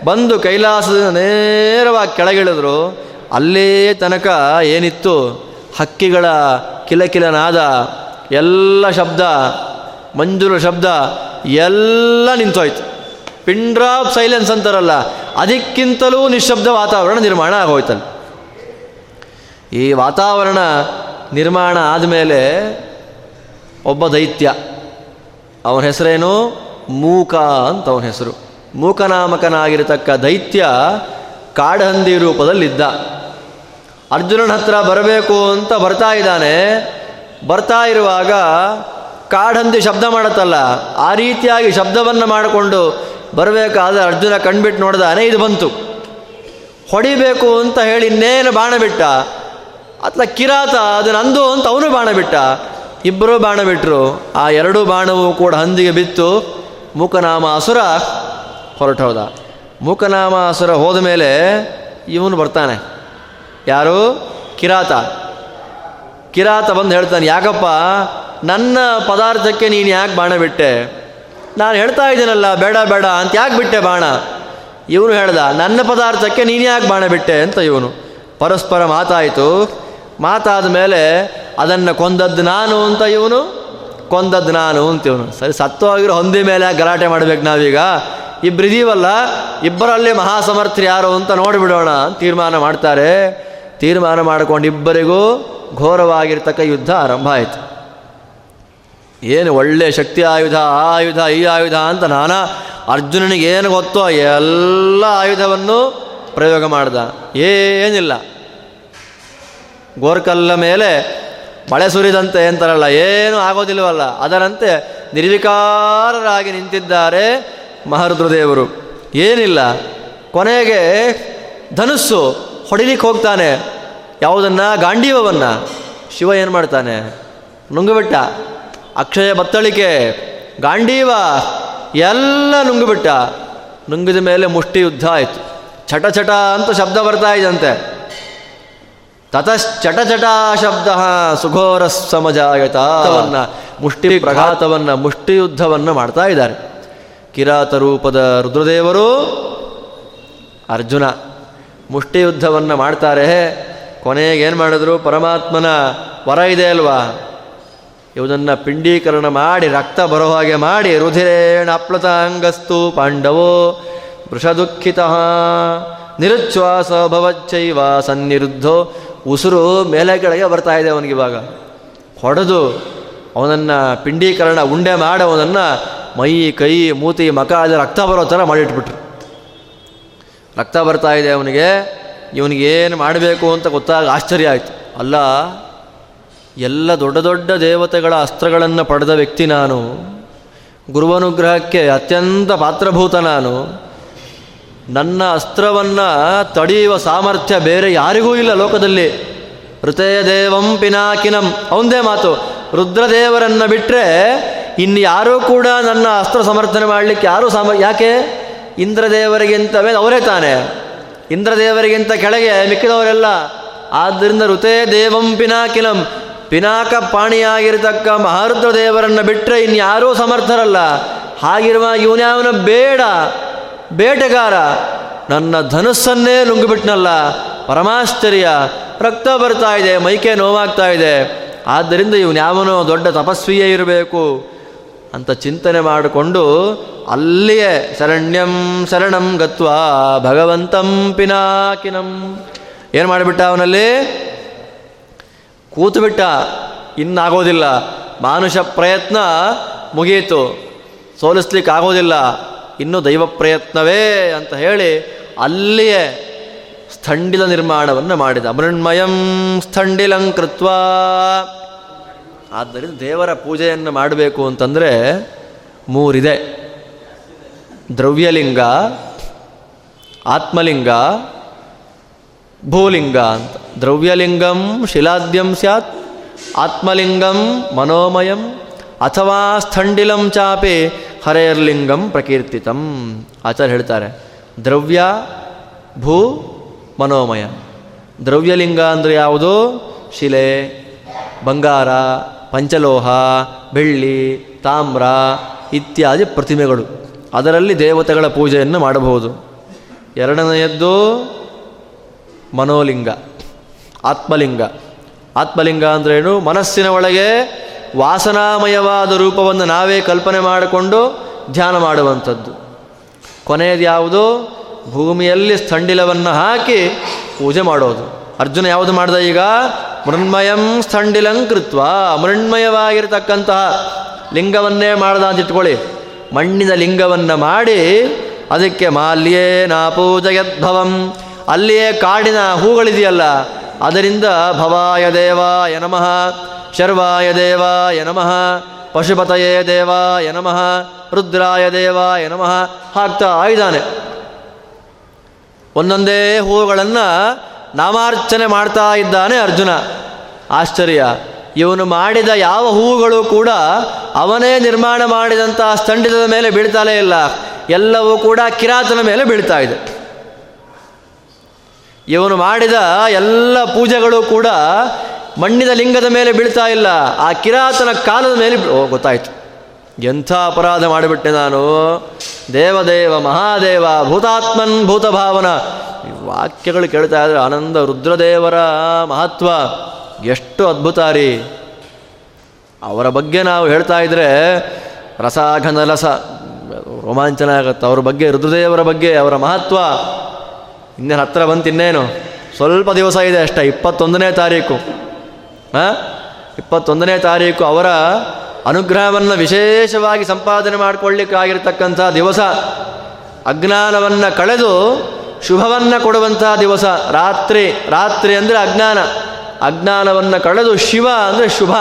ಬಂದು ಕೈಲಾಸದ ನೇರವಾಗಿ ಕೆಳಗಿಳಿದ್ರು. ಅಲ್ಲೇ ತನಕ ಏನಿತ್ತು? ಹಕ್ಕಿಗಳ ಕಿಲಕಿಲನಾದ ಎಲ್ಲ ಶಬ್ದ ಮಂಜುಳ ಶಬ್ದ ಎಲ್ಲ ನಿಂತೋಯ್ತು. ಪಿಂಡ್ರಾಫ್ ಸೈಲೆನ್ಸ್ ಅಂತಾರಲ್ಲ ಅದಕ್ಕಿಂತಲೂ ನಿಶಬ್ದ ವಾತಾವರಣ ನಿರ್ಮಾಣ ಆಗೋಯ್ತಲ್ಲ. ಈ ವಾತಾವರಣ ನಿರ್ಮಾಣ ಆದಮೇಲೆ ಒಬ್ಬ ದೈತ್ಯ, ಅವನ ಹೆಸರೇನು? ಮೂಕ ಅಂತ ಅವನ ಹೆಸರು. ಮೂಕನಾಮಕನಾಗಿರತಕ್ಕ ದೈತ್ಯ ಕಾಡಹಂದಿ ರೂಪದಲ್ಲಿದ್ದ. ಅರ್ಜುನನ ಹತ್ರ ಬರಬೇಕು ಅಂತ ಬರ್ತಾ ಇದ್ದಾನೆ. ಬರ್ತಾ ಇರುವಾಗ ಕಾಡಹಂದಿ ಶಬ್ದ ಮಾಡತ್ತಲ್ಲ. ಆ ರೀತಿಯಾಗಿ ಶಬ್ದವನ್ನು ಮಾಡಿಕೊಂಡು ಬರಬೇಕಾದ್ರೆ ಅರ್ಜುನ ಕಣ್ಬಿಟ್ಟು ನೋಡ್ದಾನೆ ಇದು ಬಂತು. ಹೊಡಿಬೇಕು ಅಂತ ಹೇಳಿ ಇನ್ನೇನು ಬಾಣ ಬಿಟ್ಟ? ಅತ್ಲ ಕಿರಾತ, ಅದು ನಂದು ಅಂತ ಅವನು ಬಾಣ ಬಿಟ್ಟ? ಇಬ್ಬರು ಬಾಣ ಬಿಟ್ಟರು ಆ ಎರಡೂ ಬಾಣವು ಕೂಡ ಹಂದಿಗೆ ಬಿತ್ತು. ಮೂಕನಾಮ ಅಸುರ ಹೊರಟೋದ ಮೂಕನಾಮ ಅಸುರ ಹೋದ ಮೇಲೆ ಇವನು ಬರ್ತಾನೆ. ಯಾರು? ಕಿರಾತ. ಕಿರಾತ ಬಂದು ಹೇಳ್ತಾನೆ, ಯಾಕಪ್ಪ, ನನ್ನ ಪದಾರ್ಥಕ್ಕೆ ನೀನು ಯಾಕೆ ಬಾಣ ಬಿಟ್ಟೆ? ನಾನು ಹೇಳ್ತಾ ಇದ್ದೀನಲ್ಲ, ಬೇಡ ಬೇಡ ಅಂತ ಯಾಕೆ ಬಿಟ್ಟೆ ಬಾಣ? ಇವನು ಹೇಳ್ದ, ನನ್ನ ಪದಾರ್ಥಕ್ಕೆ ನೀನು ಯಾಕೆ ಬಾಣ ಬಿಟ್ಟೆ ಅಂತ ಇವನು. ಪರಸ್ಪರ ಮಾತಾಯಿತು. ಮಾತಾದ ಮೇಲೆ ಅದನ್ನು ಕೊಂದದ್ದು ನಾನು ಅಂತ ಇವನು, ಕೊಂದದ್ದು ನಾನು ಅಂತ ಇವನು. ಸರಿ ಸತ್ತೋಗಿರೋ ಹೊಂದಿ ಮೇಲೆ ಗಲಾಟೆ ಮಾಡ್ಬೇಕು ನಾವೀಗ? ಇಬ್ಬರಿದೀವಲ್ಲ ಇಬ್ಬರಲ್ಲಿ ಮಹಾಸಮರ್ಥರು ಯಾರು ಅಂತ ನೋಡಿಬಿಡೋಣ ತೀರ್ಮಾನ ಮಾಡ್ತಾರೆ. ತೀರ್ಮಾನ ಮಾಡಿಕೊಂಡು ಇಬ್ಬರಿಗೂ ಘೋರವಾಗಿರ್ತಕ್ಕ ಯುದ್ಧ ಆರಂಭ ಆಯಿತು. ಏನು ಒಳ್ಳೆ ಶಕ್ತಿ ಆಯುಧ ಆಯುಧ, ಈ ಆಯುಧ ಅಂತ ನಾನಾ ಅರ್ಜುನನಿಗೆ ಏನು ಗೊತ್ತೋ ಎಲ್ಲ ಆಯುಧವನ್ನು ಪ್ರಯೋಗ ಮಾಡ್ದ. ಏನಿಲ್ಲ. ಗೋರ್ಕಲ್ಲ ಮೇಲೆ ಮಳೆ ಸುರಿದಂತೆ ಅಂತಾರಲ್ಲ, ಏನು ಆಗೋದಿಲ್ವಲ್ಲ. ಅದರಂತೆ ನಿರ್ವಿಕಾರರಾಗಿ ನಿಂತಿದ್ದಾರೆ ಮಹರುದ್ರದೇವರು. ಏನಿಲ್ಲ. ಕೊನೆಗೆ ಧನುಸ್ಸು ಹೊಡಿಲಿಕ್ಕೆ ಹೋಗ್ತಾನೆ. ಯಾವುದನ್ನ? ಗಾಂಡೀವವನ್ನು. ಶಿವ ಏನು ಮಾಡ್ತಾನೆ? ನುಂಗುಬಿಟ್ಟ. ಅಕ್ಷಯ ಬತ್ತಳಿಕೆ ಗಾಂಡೀವ ಎಲ್ಲ ನುಂಗಿಬಿಟ್ಟ ನುಂಗಿದ ಮೇಲೆ ಮುಷ್ಟಿ ಯುದ್ಧ ಆಯಿತು. ಚಟ ಚಟ ಅಂತ ಶಬ್ದ ಬರ್ತಾ ಇದಂತೆ ತತಶ್ಚಟ ಚಟ ಶಬ್ದ ಸುಘೋರ ಸಮಜಾಯತವನ್ನ ಮುಷ್ಟಿ ಪ್ರಘಾತವನ್ನು ಮುಷ್ಟಿ ಯುದ್ಧವನ್ನು ಮಾಡ್ತಾ ಇದ್ದಾರೆ. ಕಿರಾತ ರೂಪದ ರುದ್ರದೇವರು ಅರ್ಜುನ ಮುಷ್ಟಿ ಯುದ್ಧವನ್ನು ಮಾಡ್ತಾರೆ. ಕೊನೆಗೆ ಏನು ಮಾಡಿದ್ರು? ಪರಮಾತ್ಮನ ವರ ಇದೆ ಅಲ್ವಾ? ಇವುದನ್ನು ಪಿಂಡೀಕರಣ ಮಾಡಿ, ರಕ್ತ ಬರೋ ಹಾಗೆ ಮಾಡಿ, ರುಧಿರೇಣ ಅಪ್ಲತಾಂಗಸ್ತು ಪಾಂಡವೋ ವೃಷದುಃಖಿತ ನಿರುಚ್ಛ್ವಾಸ ಭವಚ್ಚೈವ ಸನ್ನಿರುದ್ಧೋ. ಉಸಿರು ಮೇಲೆ ಕೆಳಗೆ ಬರ್ತಾ ಇದೆ ಅವನಿಗಿವಾಗ ಹೊಡೆದು ಅವನನ್ನು ಪಿಂಡೀಕರಣ ಉಂಡೆ ಮಾಡಿ ಅವನನ್ನು ಮೈ, ಕೈ, ಮೂತಿ, ಮಕ ಅದು ರಕ್ತ ಬರೋ ಥರ ಮಾಡಿಟ್ಬಿಟ್ರು. ರಕ್ತ ಬರ್ತಾ ಇದೆ ಅವನಿಗೆ. ಇವನಿಗೇನು ಮಾಡಬೇಕು ಅಂತ ಗೊತ್ತಾಗ ಆಶ್ಚರ್ಯ ಆಯಿತು. ಅಲ್ಲ ಎಲ್ಲ ದೊಡ್ಡ ದೊಡ್ಡ ದೇವತೆಗಳ ಅಸ್ತ್ರಗಳನ್ನು ಪಡೆದ ವ್ಯಕ್ತಿ ನಾನು. ಗುರುವನುಗ್ರಹಕ್ಕೆ ಅತ್ಯಂತ ಪಾತ್ರಭೂತ ನಾನು. ನನ್ನ ಅಸ್ತ್ರವನ್ನು ತಡೆಯುವ ಸಾಮರ್ಥ್ಯ ಬೇರೆ ಯಾರಿಗೂ ಇಲ್ಲ ಲೋಕದಲ್ಲಿ. ಹೃದಯ ದೇವಂ ಪಿನಾಕಿನಂ. ಅವಂದೇ ಮಾತು. ರುದ್ರದೇವರನ್ನು ಬಿಟ್ಟರೆ ಇನ್ನು ಯಾರೂ ಕೂಡ ನನ್ನ ಅಸ್ತ್ರ ಸಮರ್ಥನೆ ಮಾಡಲಿಕ್ಕೆ ಯಾರೂ ಸಾಮ, ಯಾಕೆ? ಇಂದ್ರದೇವರಿಗಿಂತ ಮೇಲೆ ಅವರೇ ತಾನೆ. ಇಂದ್ರದೇವರಿಗಿಂತ ಕೆಳಗೆ ಮಿಕ್ಕಿದವರೆಲ್ಲ. ಆದ್ದರಿಂದ ಋತೇ ದೇವಂ ಪಿನಾಕಿನಂ. ಪಿನಾಕ ಪಾಣಿಯಾಗಿರತಕ್ಕ ಮಹಾರುದ್ರ ದೇವರನ್ನು ಬಿಟ್ಟರೆ ಇನ್ಯಾರೂ ಸಮರ್ಥರಲ್ಲ. ಹಾಗಿರುವ ಇವನ್ಯಾವನ ಬೇಡ. ಬೇಟೆಗಾರ. ನನ್ನ ಧನುಸ್ಸನ್ನೇ ನುಂಗಿಬಿಟ್ನಲ್ಲ. ಪರಮಾಶ್ಚರ್ಯ. ರಕ್ತ ಬರ್ತಾ ಇದೆ, ಮೈಕೆ ನೋವಾಗ್ತಾ ಇದೆ. ಆದ್ದರಿಂದ ಇವನು ಯಾವನೋ? ದೊಡ್ಡ ತಪಸ್ವಿಯೇ ಇರಬೇಕು. ಅಂತ ಚಿಂತನೆ ಮಾಡಿಕೊಂಡು ಅಲ್ಲಿಯೇ ಶರಣ್ಯಂ ಶರಣಂ ಗತ್ವಾ ಭಗವಂತಂ ಪಿನಾಕಿನಂ. ಏನು ಮಾಡಿಬಿಟ್ಟ ಅವನಲ್ಲಿ? ಕೂತುಬಿಟ್ಟ, ಇನ್ನಾಗೋದಿಲ್ಲ. ಮಾನುಷ ಪ್ರಯತ್ನ ಮುಗಿಯಿತು. ಸೋಲಿಸ್ಲಿಕ್ಕೆ ಆಗೋದಿಲ್ಲ ಇನ್ನು ದೈವ ಪ್ರಯತ್ನವೇ ಅಂತ ಹೇಳಿ ಅಲ್ಲಿಯೇ ಸ್ಥಂಡಿಲ ನಿರ್ಮಾಣವನ್ನು ಮಾಡಿದ. ಮೃಣ್ಮಯಂ ಸ್ಥಂಡಿಲಂಕೃತ್ವ ಆದ್ದರಿಂದ ದೇವರ ಪೂಜೆಯನ್ನು ಮಾಡಬೇಕು ಅಂತಂದರೆ ಮೂರಿದೆ. ದ್ರವ್ಯಲಿಂಗ, ಆತ್ಮಲಿಂಗ ಭೂಲಿಂಗ ಅಂತ. ದ್ರವ್ಯಲಿಂಗಂ ಶಿಲಾದ್ಯಂ ಸ್ಯಾತ್, ಆತ್ಮಲಿಂಗಂ ಮನೋಮಯಂ, ಅಥವಾ ಸ್ಥಂಡಿಲಂ ಚಾಪಿ ಹರೇರ್ಲಿಂಗಂ ಪ್ರಕೀರ್ತಿತಂ. ಆಚಾರ್ಯ ಹೇಳ್ತಾರೆ, ದ್ರವ್ಯ, ಭೂ, ಮನೋಮಯ. ದ್ರವ್ಯಲಿಂಗ ಅಂದರೆ ಯಾವುದು? ಶಿಲೆ, ಬಂಗಾರ, ಪಂಚಲೋಹ, ಬೆಳ್ಳಿ, ತಾಮ್ರ ಇತ್ಯಾದಿ ಪ್ರತಿಮೆಗಳು. ಅದರಲ್ಲಿ ದೇವತೆಗಳ ಪೂಜೆಯನ್ನು ಮಾಡಬಹುದು. ಎರಡನೆಯದ್ದು ಮನೋಲಿಂಗ, ಆತ್ಮಲಿಂಗ. ಆತ್ಮಲಿಂಗ ಅಂದ್ರೇನು ಮನಸ್ಸಿನ ಒಳಗೆ ವಾಸನಾಮಯವಾದ ರೂಪವನ್ನು ನಾವೇ ಕಲ್ಪನೆ ಮಾಡಿಕೊಂಡು ಧ್ಯಾನ ಮಾಡುವಂಥದ್ದು. ಕೊನೆಯದು ಯಾವುದು? ಭೂಮಿಯಲ್ಲಿ ಸ್ಥಂಡಿಲವನ್ನು ಹಾಕಿ ಪೂಜೆ ಮಾಡೋದು. ಅರ್ಜುನ ಯಾವುದು ಮಾಡಿದ ಈಗ? ಮೃಣ್ಮಯಂ ಸ್ಥಂಡಿಲಂಕೃತ್ವ ಮೃಣ್ಮಯವಾಗಿರತಕ್ಕಂತಹ ಲಿಂಗವನ್ನೇ ಮಾಡ್ದ ಅಂತ ಇಟ್ಕೊಳ್ಳಿ. ಮಣ್ಣಿನ ಲಿಂಗವನ್ನು ಮಾಡಿ ಅದಕ್ಕೆ ಮಾಲ್ಯೇ ನಾ ಪೂಜಯದ್ಭವಂ. ಅಲ್ಲಿಯೇ ಕಾಡಿನ ಹೂಗಳಿದೆಯಲ್ಲ, ಅದರಿಂದ ಭವಾಯ ದೇವಾಯ ನಮಃ, ಶರ್ವಾಯ ದೇವಾಯ ನಮಃ, ಪಶುಪತಯೇ ದೇವಾಯ ನಮಃ, ರುದ್ರಾಯ ದೇವಾಯ ನಮಃ ಹಾಕ್ತಾ ಇದ್ದಾನೆ ಒಂದೊಂದೇ ಹೂಗಳನ್ನು ನಾಮಾರ್ಚನೆ ಮಾಡ್ತಾ ಇದ್ದಾನೆ ಅರ್ಜುನ. ಆಶ್ಚರ್ಯ, ಇವನು ಮಾಡಿದ ಯಾವ ಹೂಗಳು ಕೂಡ ಅವನೇ ನಿರ್ಮಾಣ ಮಾಡಿದಂಥ ಸ್ತಂಡಿದ ಮೇಲೆ ಬೀಳ್ತಾಲೇ ಇಲ್ಲ. ಎಲ್ಲವೂ ಕೂಡ ಕಿರಾತನ ಮೇಲೆ ಬೀಳ್ತಾ ಇದೆ. ಇವನು ಮಾಡಿದ ಎಲ್ಲ ಪೂಜೆಗಳು ಕೂಡ ಮಣ್ಣಿನ ಲಿಂಗದ ಮೇಲೆ ಬೀಳ್ತಾ ಇಲ್ಲ. ಆ ಕಿರಾತನ ಕಾಲದ ಮೇಲೆ ಓ, ಗೊತ್ತಾಯಿತು. ಎಂಥ ಅಪರಾಧ ಮಾಡಿಬಿಟ್ಟೆ ನಾನು. ದೇವದೇವ, ಮಹಾದೇವ, ಭೂತಾತ್ಮನ್ ಭೂತಭಾವನ. ಈ ವಾಕ್ಯಗಳು ಕೇಳ್ತಾ ಇದ್ರೆ ಆನಂದ, ರುದ್ರದೇವರ ಮಹತ್ವ ಎಷ್ಟು ಅದ್ಭುತ ರೀ. ಅವರ ಬಗ್ಗೆ ನಾವು ಹೇಳ್ತಾ ಇದ್ರೆ ರಸ ರೋಮಾಂಚನ ಆಗುತ್ತೆ. ಅವ್ರ ಬಗ್ಗೆ, ರುದ್ರದೇವರ ಬಗ್ಗೆ, ಅವರ ಮಹತ್ವ ಇನ್ನೇನು ಹತ್ರ ಬಂತು ಇನ್ನೇನು ಸ್ವಲ್ಪ ದಿವಸ ಇದೆ ಅಷ್ಟೇ, ಇಪ್ಪತ್ತೊಂದನೇ ತಾರೀಕು. ಹಾಂ? ಇಪ್ಪತ್ತೊಂದನೇ ತಾರೀಕು ಅವರ ಅನುಗ್ರಹವನ್ನು ವಿಶೇಷವಾಗಿ ಸಂಪಾದನೆ ಮಾಡಿಕೊಳ್ಳಿಕ್ಕಾಗಿರ್ತಕ್ಕಂಥ ದಿವಸ. ಅಜ್ಞಾನವನ್ನು ಕಳೆದು ಶುಭವನ್ನು ಕೊಡುವಂಥ ದಿವಸ. ರಾತ್ರಿ ರಾತ್ರಿ ಅಂದರೆ ಅಜ್ಞಾನ. ಅಜ್ಞಾನವನ್ನು ಕಳೆದು ಶಿವ ಅಂದರೆ ಶುಭ.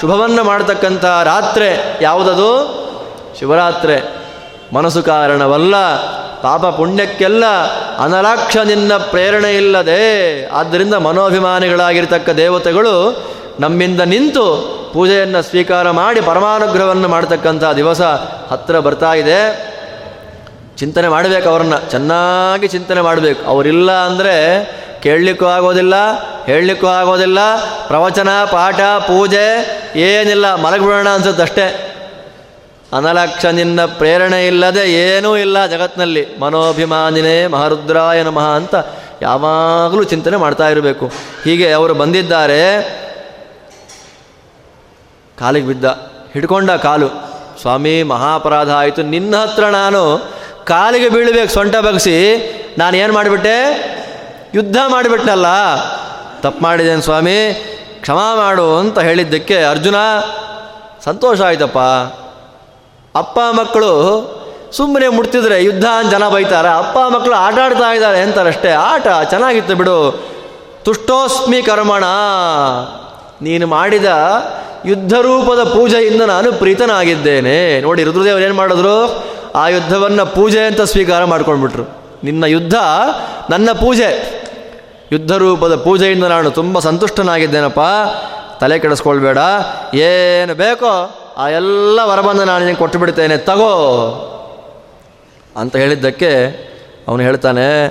ಶುಭವನ್ನು ಮಾಡತಕ್ಕಂಥ ರಾತ್ರಿ ಯಾವುದದು? ಶಿವರಾತ್ರಿ. ಮನಸ್ಸು ಕಾರಣವಲ್ಲ. ಪಾಪ ಪುಣ್ಯಕ್ಕೆಲ್ಲ ಅನಲಾಕ್ಷ ನಿನ್ನ ಪ್ರೇರಣೆ ಇಲ್ಲದೆ. ಆದ್ದರಿಂದ ಮನೋಭಿಮಾನಿಗಳಾಗಿರ್ತಕ್ಕ ದೇವತೆಗಳು ನಮ್ಮಿಂದ ನಿಂತು ಪೂಜೆಯನ್ನು ಸ್ವೀಕಾರ ಮಾಡಿ ಪರಮಾನುಗ್ರಹವನ್ನು ಮಾಡತಕ್ಕಂಥ ದಿವಸ ಹತ್ತಿರ ಬರ್ತಾ ಇದೆ. ಚಿಂತನೆ ಮಾಡಬೇಕು ಅವ್ರನ್ನ, ಚೆನ್ನಾಗಿ ಚಿಂತನೆ ಮಾಡಬೇಕು. ಅವರಿಲ್ಲ ಅಂದರೆ ಕೇಳಲಿಕ್ಕೂ ಆಗೋದಿಲ್ಲ, ಹೇಳಲಿಕ್ಕೂ ಆಗೋದಿಲ್ಲ. ಪ್ರವಚನ, ಪಾಠ, ಪೂಜೆ ಏನಿಲ್ಲ, ಮಲಗಿಬಿಡೋಣ ಅನ್ಸುತ್ತಷ್ಟೇ. ಅನಲಕ್ಷ ನಿನ್ನ ಪ್ರೇರಣೆ ಇಲ್ಲದೆ ಏನೂ ಇಲ್ಲ ಜಗತ್ತಿನಲ್ಲಿ ಮನೋಭಿಮಾನಿನೇ ಮಹಾರುದ್ರಾಯ ನಮಃ ಅಂತ ಯಾವಾಗಲೂ ಚಿಂತನೆ ಮಾಡ್ತಾ ಇರಬೇಕು. ಹೀಗೆ ಅವರು ಬಂದಿದ್ದಾರೆ. ಕಾಲಿಗೆ ಬಿದ್ದ. ಹಿಡ್ಕೊಂಡ ಕಾಲು. ಸ್ವಾಮಿ, ಮಹಾಪರಾಧ ಆಯಿತು. ನಿನ್ನ ಹತ್ರ ನಾನು ಕಾಲಿಗೆ ಬೀಳಬೇಕು, ಸೊಂಟ ಬಗ್ಸಿ. ನಾನು ಏನು ಮಾಡಿಬಿಟ್ಟೆ? ಯುದ್ಧ ಮಾಡಿಬಿಟ್ನಲ್ಲ. ತಪ್ಪು ಮಾಡಿದ್ದೇನೆ ಸ್ವಾಮಿ. ಕ್ಷಮಾ ಮಾಡು ಅಂತ ಹೇಳಿದ್ದಕ್ಕೆ ಅರ್ಜುನ, ಸಂತೋಷ ಆಯ್ತಪ್ಪ. ಅಪ್ಪ ಮಕ್ಕಳು ಸುಮ್ಮನೆ ಮುಟ್ತಿದ್ರೆ ಯುದ್ಧ ಅಂತ ಜನ ಬೈತಾರೆ. ಅಪ್ಪ ಮಕ್ಕಳು ಆಟ ಆಡ್ತಾ ಇದ್ದಾರೆ ಅಂತಾರಷ್ಟೇ. ಆಟ ಚೆನ್ನಾಗಿತ್ತು ಬಿಡು. ತುಷ್ಟೋಸ್ಮಿ ಕರ್ಮಣ. ನೀನು ಮಾಡಿದ ಯುದ್ಧ ರೂಪದ ಪೂಜೆಯಿಂದ ನಾನು ಪ್ರೀತನಾಗಿದ್ದೇನೆ. ನೋಡಿ, ರುದ್ರದೇವರು ಏನು ಮಾಡಿದ್ರು? ಆ ಯುದ್ಧವನ್ನು ಪೂಜೆ ಅಂತ ಸ್ವೀಕಾರ ಮಾಡ್ಕೊಂಡ್ಬಿಟ್ರು. ನಿನ್ನ ಯುದ್ಧ ನನ್ನ ಪೂಜೆ. ಯುದ್ಧ ರೂಪದ ಪೂಜೆಯಿಂದ ನಾನು ತುಂಬ ಸಂತುಷ್ಟನಾಗಿದ್ದೇನಪ್ಪ. ತಲೆ ಕೆಡಿಸ್ಕೊಳ್ಬೇಡ. ಏನು ಬೇಕೋ ಆ ಎಲ್ಲ ವರವನ್ನು ನಾನು ನಿನಗೆ ಕೊಟ್ಟು ಬಿಡ್ತೇನೆ ತಗೋ. ಅಂತ ಹೇಳಿದ್ದಕ್ಕೆ ಅವನು ಹೇಳ್ತಾನೆ,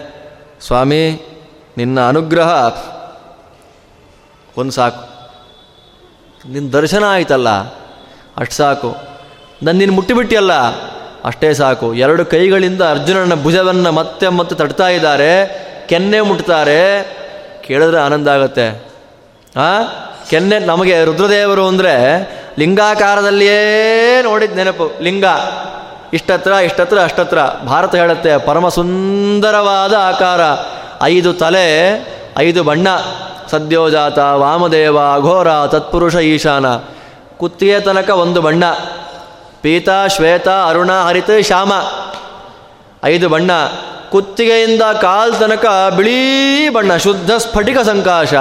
ಸ್ವಾಮಿ, ನಿನ್ನ ಅನುಗ್ರಹ ಒಂದು ಸಾಕು. ನಿನ್ನ ದರ್ಶನ ಆಯ್ತಲ್ಲ, ಅಷ್ಟು ಸಾಕು. ನನ್ನ ನೀನು ಮುಟ್ಟಿಬಿಟ್ಟಿಯಲ್ಲ, ಅಷ್ಟೇ ಸಾಕು. ಎರಡು ಕೈಗಳಿಂದ ಅರ್ಜುನನ ಭುಜವನ್ನು ಮತ್ತೆ ಮತ್ತೆ ತಟ್ತಾ ಇದ್ದಾರೆ, ಕೆನ್ನೆ ಮುಟ್ತಾರೆ. ಕೇಳಿದ್ರೆ ಆನಂದ ಆಗುತ್ತೆ. ಆ? ಕೆನ್ನೆ ನಮಗೆ ರುದ್ರದೇವರು ಅಂದರೆ ಲಿಂಗಾಕಾರದಲ್ಲಿಯೇ ನೋಡಿದ ನೆನಪು, ಲಿಂಗ. ಇಷ್ಟತ್ರ ಇಷ್ಟತ್ರ, ಅಷ್ಟತ್ರ. ಭಾರತ ಹೇಳುತ್ತೆ ಪರಮ ಸುಂದರವಾದ ಆಕಾರ. ಐದು ತಲೆ, ಐದು ಬಣ್ಣ. ಸದ್ಯೋಜಾತ, ವಾಮದೇವ, ಘೋರ, ತತ್ಪುರುಷ, ಈಶಾನ. ಕುತ್ತಿಗೆ ತನಕ ಒಂದು ಬಣ್ಣ. ಪೀತ, ಶ್ವೇತ, ಅರುಣ, ಹರಿತ, ಶ್ಯಾಮ. ಐದು ಬಣ್ಣ. ಕುತ್ತಿಗೆಯಿಂದ ಕಾಲ್ ತನಕ ಬಿಳಿ ಬಣ್ಣ, ಶುದ್ಧ ಸ್ಫಟಿಕ ಸಂಕಾಶ.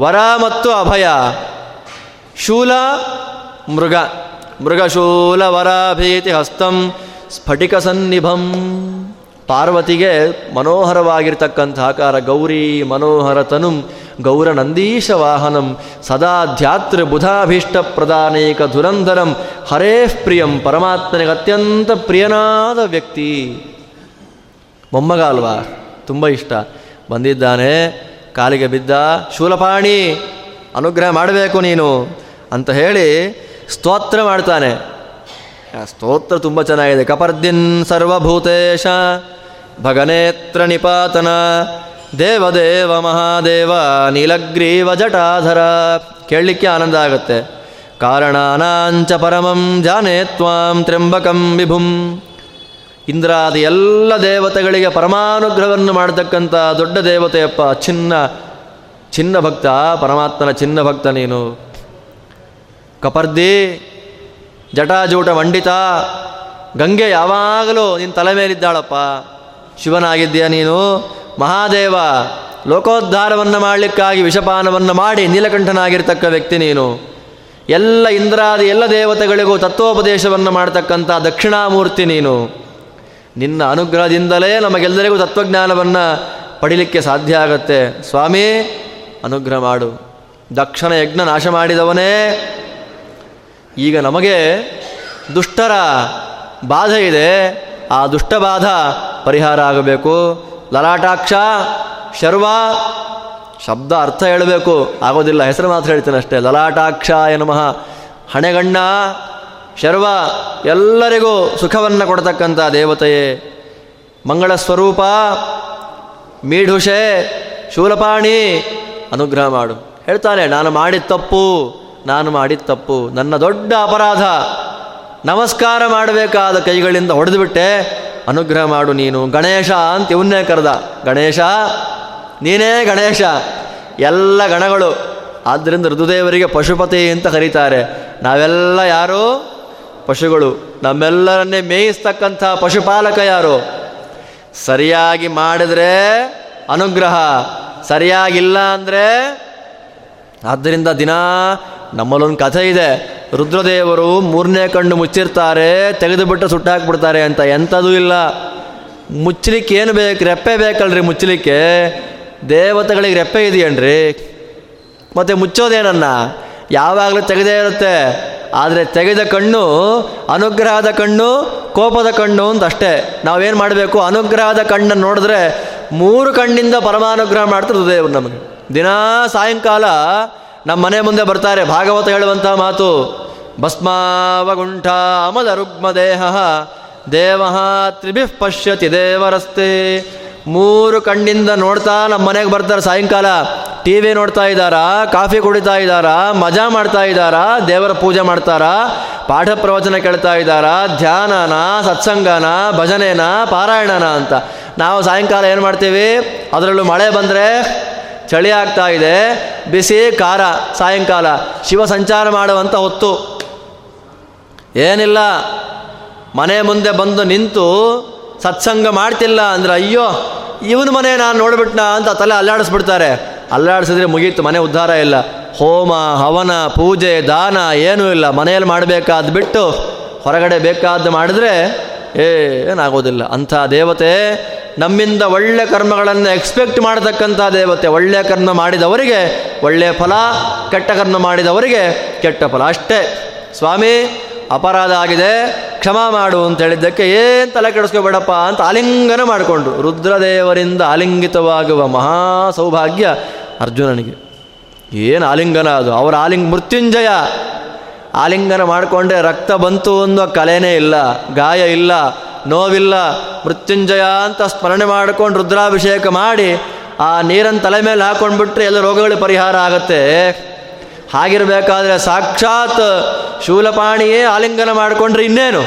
ವರ ಮತ್ತು ಅಭಯ. ಶೂಲ, ಮೃಗ. ಮೃಗಶೂಲ ವರ ಭೀತಿ ಹಸ್ತಂ ಸ್ಫಟಿಕ ಸನ್ನಿಭಂ. ಪಾರ್ವತಿಗೆ ಮನೋಹರವಾಗಿರ್ತಕ್ಕಂಥ ಆಕಾರ ಗೌರಿ ಮನೋಹರ ತನುಂ, ಗೌರ ನಂದೀಶ ವಾಹನಂ, ಸದಾ ಧ್ಯಾತೃ ಬುಧಾಭೀಷ್ಟ ಪ್ರಧಾನೇಕ ಧುರಂಧರಂ, ಹರೇ ಪ್ರಿಯಂ ಪರಮಾತ್ಮನಿಗೆ ಅತ್ಯಂತ ಪ್ರಿಯನಾದ ವ್ಯಕ್ತಿ. ಮೊಮ್ಮಗ ಅಲ್ವಾ? ತುಂಬ ಇಷ್ಟ. ಬಂದಿದ್ದಾನೆ. ಕಾಲಿಗೆ ಬಿದ್ದ ಶೂಲಪಾಣಿ, ಅನುಗ್ರಹ ಮಾಡಬೇಕು ನೀನು ಅಂತ ಹೇಳಿ ಸ್ತೋತ್ರ ಮಾಡ್ತಾನೆ. ಸ್ತೋತ್ರ ತುಂಬ ಚೆನ್ನಾಗಿದೆ. ಕಪರ್ದಿನ್ ಸರ್ವಭೂತೇಶ, ಭಗನೇತ್ರ ನಿಪಾತನ, ದೇವದೇವ ಮಹಾದೇವ, ನೀಲಗ್ರೀವ ಜಟಾಧರ. ಕೇಳಲಿಕ್ಕೆ ಆನಂದ ಆಗುತ್ತೆ. ಕಾರಣಾನಾಂಚ ಪರಮಂ ಜಾನೇ ತ್ವಾಂ ತ್ರ್ಯಂಬಕಂ ವಿಭುಂ. ಇಂದ್ರಾದಿ ಎಲ್ಲ ದೇವತೆಗಳಿಗೆ ಪರಮಾನುಗ್ರಹವನ್ನು ಮಾಡತಕ್ಕಂಥ ದೊಡ್ಡ ದೇವತೆಯಪ್ಪ, ಚಿನ್ನ ಚಿನ್ನ ಭಕ್ತ, ಪರಮಾತ್ಮನ ಚಿನ್ನ ಭಕ್ತ ನೀನು. ಕಪರ್ದಿ, ಜಟಾಜೂಟ ಮಂಡಿತ, ಗಂಗೆ ಯಾವಾಗಲೂ ನಿನ್ನ ತಲೆ ಮೇಲಿದ್ದಾಳಪ್ಪ. ಶಿವನಾಗಿದ್ದೀಯ ನೀನು. ಮಹಾದೇವ, ಲೋಕೋದ್ಧಾರವನ್ನು ಮಾಡಲಿಕ್ಕಾಗಿ ವಿಷಪಾನವನ್ನು ಮಾಡಿ ನೀಲಕಂಠನಾಗಿರ್ತಕ್ಕ ವ್ಯಕ್ತಿ ನೀನು. ಎಲ್ಲ ಇಂದ್ರಾದಿ ಎಲ್ಲ ದೇವತೆಗಳಿಗೂ ತತ್ವೋಪದೇಶವನ್ನು ಮಾಡತಕ್ಕಂಥ ದಕ್ಷಿಣಾಮೂರ್ತಿ ನೀನು. ನಿನ್ನ ಅನುಗ್ರಹದಿಂದಲೇ ನಮಗೆಲ್ಲರಿಗೂ ತತ್ವಜ್ಞಾನವನ್ನು ಪಡಿಲಿಕ್ಕೆ ಸಾಧ್ಯ ಆಗತ್ತೆ. ಸ್ವಾಮಿ, ಅನುಗ್ರಹ ಮಾಡು. ದಕ್ಷಣ ಯಜ್ಞ ನಾಶ ಮಾಡಿದವನೇ. ಈಗ ನಮಗೆ ದುಷ್ಟರ ಬಾಧೆ ಇದೆ. ಆ ದುಷ್ಟ ಬಾಧ ಪರಿಹಾರ ಆಗಬೇಕು. ಲಲಾಟಾಕ್ಷ, ಶರ್ವ, ಶಬ್ದ ಅರ್ಥ ಹೇಳಬೇಕು. ಆಗೋದಿಲ್ಲ, ಹೆಸರು ಮಾತ್ರ ಹೇಳ್ತೇನೆ ಅಷ್ಟೇ. ಲಲಾಟಾಕ್ಷ ನಮಃ. ಹಣೆಗಣ್ಣ ಶರ್ವ ಎಲ್ಲರಿಗೂ ಸುಖವನ್ನು ಕೊಡತಕ್ಕಂಥ ದೇವತೆಯೇ, ಮಂಗಳ ಸ್ವರೂಪ ಮೀಢುಷೆ ಶೂಲಪಾಣಿ, ಅನುಗ್ರಹ ಮಾಡು. ಹೇಳ್ತಾನೆ, ನಾನು ಮಾಡಿದ ತಪ್ಪು, ನಾನು ಮಾಡಿದ ತಪ್ಪು, ನನ್ನ ದೊಡ್ಡ ಅಪರಾಧ, ನಮಸ್ಕಾರ ಮಾಡಬೇಕಾದ ಕೈಗಳಿಂದ ಹೊಡೆದುಬಿಟ್ಟೆ, ಅನುಗ್ರಹ ಮಾಡು ನೀನು. ಗಣೇಶ ಅಂತ ಇವನ್ನೇ ಕರೆದ. ಗಣೇಶ, ನೀನೇ ಗಣೇಶ. ಎಲ್ಲ ಗಣಗಳು ಆದ್ದರಿಂದ ಋತುದೇವರಿಗೆ ಪಶುಪತಿ ಅಂತ ಕರೀತಾರೆ. ನಾವೆಲ್ಲ ಯಾರು? ಪಶುಗಳು ನಮ್ಮೆಲ್ಲರನ್ನೇ ಮೇಯಿಸ್ತಕ್ಕಂಥ ಪಶುಪಾಲಕ ಯಾರು? ಸರಿಯಾಗಿ ಮಾಡಿದ್ರೆ ಅನುಗ್ರಹ, ಸರಿಯಾಗಿಲ್ಲ ಅಂದರೆ? ಆದ್ದರಿಂದ ದಿನ ನಮ್ಮಲ್ಲೊಂದು ಕಥೆ ಇದೆ. ರುದ್ರದೇವರು ಮೂರನೇ ಕಣ್ಣು ಮುಚ್ಚಿರ್ತಾರೆ, ತೆಗೆದುಬಿಟ್ಟು ಸುಟ್ಟಾಕ್ಬಿಡ್ತಾರೆ ಅಂತ ಎಂಥದೂ ಇಲ್ಲ. ಮುಚ್ಚಲಿಕ್ಕೆ ಏನು ಬೇಕು, ರೆಪ್ಪೆ ಬೇಕಲ್ರಿ ಮುಚ್ಚಲಿಕ್ಕೆ ದೇವತೆಗಳಿಗೆ ರೆಪ್ಪೆ ಇದೆಯೇನ್ರಿ? ಮತ್ತು ಮುಚ್ಚೋದೇನನ್ನ? ಯಾವಾಗಲೂ ತೆಗೆದೇ ಇರುತ್ತೆ. ಆದರೆ ತೆಗೆದ ಕಣ್ಣು, ಅನುಗ್ರಹದ ಕಣ್ಣು, ಕೋಪದ ಕಣ್ಣು ಅಂತ ಅಷ್ಟೇ. ನಾವೇನು ಮಾಡಬೇಕು? ಅನುಗ್ರಹದ ಕಣ್ಣನ್ನು ನೋಡಿದ್ರೆ ಮೂರು ಕಣ್ಣಿಂದ ಪರಮಾನುಗ್ರಹ ಮಾಡ್ತಾರೆ ದೇವರು ನಮಗೆ. ದಿನಾ ಸಾಯಂಕಾಲ ನಮ್ಮ ಮನೆ ಮುಂದೆ ಬರ್ತಾರೆ, ಭಾಗವತ ಹೇಳುವಂಥ ಮಾತು, ಭಸ್ಮಾವಗುಂಠ ಅಮದ ರುಗ್ಮ ದೇಹ ದೇವ ತ್ರಿಭಿಃ ಪಶ್ಯತಿ ದೇವರಸ್ತೆ ಮೂರು ಕಣ್ಣಿಂದ ನೋಡ್ತಾ ನಮ್ಮ ಮನೆಗೆ ಬರ್ತಾರೆ ಸಾಯಂಕಾಲ. ಟಿ ವಿ ನೋಡ್ತಾ ಇದ್ದಾರಾ? ಕಾಫಿ ಕುಡಿತಾ ಇದ್ದಾರಾ? ಮಜಾ ಮಾಡ್ತಾ ಇದ್ದಾರಾ? ದೇವರ ಪೂಜೆ ಮಾಡ್ತಾರಾ? ಪಾಠ ಪ್ರವಚನ ಕೇಳ್ತಾ ಇದ್ದಾರಾ? ಧ್ಯಾನನ? ಸತ್ಸಂಗನ? ಭಜನೆನ? ಪಾರಾಯಣನ ಅಂತ. ನಾವು ಸಾಯಂಕಾಲ ಏನು ಮಾಡ್ತೀವಿ? ಅದರಲ್ಲೂ ಮಳೆ ಬಂದರೆ ಚಳಿ ಆಗ್ತಾ ಇದೆ. ಬಿಸಿ, ಖಾರ ಸಾಯಂಕಾಲ. ಶಿವ ಸಂಚಾರ ಮಾಡುವಂಥ ಹೊತ್ತು. ಏನಿಲ್ಲ. ಮನೆ ಮುಂದೆ ಬಂದು ನಿಂತು ಸತ್ಸಂಗ ಮಾಡ್ತಿಲ್ಲ ಅಂದ್ರೆ ಅಯ್ಯೋ, ಇವನ ಮನೆ ನಾನು ನೋಡ್ಬಿಟ್ನಾ ಅಂತ ತಲೆ ಅಲ್ಲಾಡಿಸ್ಬಿಡ್ತಾರೆ. ಅಲ್ಲಾಡಿಸಿದ್ರೆ ಮುಗೀತು, ಮನೆ ಉದ್ಧಾರ ಇಲ್ಲ. ಹೋಮ, ಹವನ, ಪೂಜೆ, ದಾನ ಏನೂ ಇಲ್ಲ. ಮನೆಯಲ್ಲಿ ಮಾಡಬೇಕಾದ ಬಿಟ್ಟು ಹೊರಗಡೆ ಬೇಕಾದ್ದು ಮಾಡಿದ್ರೆ ಏನಾಗೋದಿಲ್ಲ. ಅಂಥ ದೇವತೆ ನಮ್ಮಿಂದ ಒಳ್ಳೆ ಕರ್ಮಗಳನ್ನು ಎಕ್ಸ್ಪೆಕ್ಟ್ ಮಾಡತಕ್ಕಂಥ ದೇವತೆ. ಒಳ್ಳೆಯ ಕರ್ಮ ಮಾಡಿದವರಿಗೆ ಒಳ್ಳೆಯ ಫಲ, ಕೆಟ್ಟ ಕರ್ಮ ಮಾಡಿದವರಿಗೆ ಕೆಟ್ಟ ಫಲ ಅಷ್ಟೇ. ಸ್ವಾಮಿ, ಅಪರಾಧ ಆಗಿದೆ. ಕ್ಷಮ ಮಾಡು ಅಂತ ಹೇಳಿದ್ದಕ್ಕೆ ಏನು ತಲೆ ಕೆಡಿಸ್ಕೋಬೇಡಪ್ಪ ಅಂತ ಆಲಿಂಗನ ಮಾಡಿಕೊಂಡ್ರು. ರುದ್ರದೇವರಿಂದ ಆಲಿಂಗಿತವಾಗುವ ಮಹಾ ಸೌಭಾಗ್ಯ ಅರ್ಜುನನಿಗೆ. ಏನು ಆಲಿಂಗನ ಅದು? ಅವರ ಆಲಿಂಗ ಮೃತ್ಯುಂಜಯ. ಆಲಿಂಗನ ಮಾಡಿಕೊಂಡ್ರೆ ರಕ್ತ ಬಂತು ಅನ್ನೋ ಕಲೆನೇ ಇಲ್ಲ, ಗಾಯ ಇಲ್ಲ, ನೋವಿಲ್ಲ. ಮೃತ್ಯುಂಜಯ ಅಂತ ಸ್ಮರಣೆ ಮಾಡಿಕೊಂಡು ರುದ್ರಾಭಿಷೇಕ ಮಾಡಿ ಆ ನೀರನ್ನು ತಲೆ ಮೇಲೆ ಹಾಕೊಂಡ್ಬಿಟ್ರೆ ಎಲ್ಲ ರೋಗಗಳು ಪರಿಹಾರ ಆಗುತ್ತೆ. ಹಾಗಿರಬೇಕಾದ್ರೆ ಸಾಕ್ಷಾತ್ ಶೂಲಪಾಣಿಯೇ ಆಲಿಂಗನ ಮಾಡಿಕೊಂಡ್ರೆ ಇನ್ನೇನು?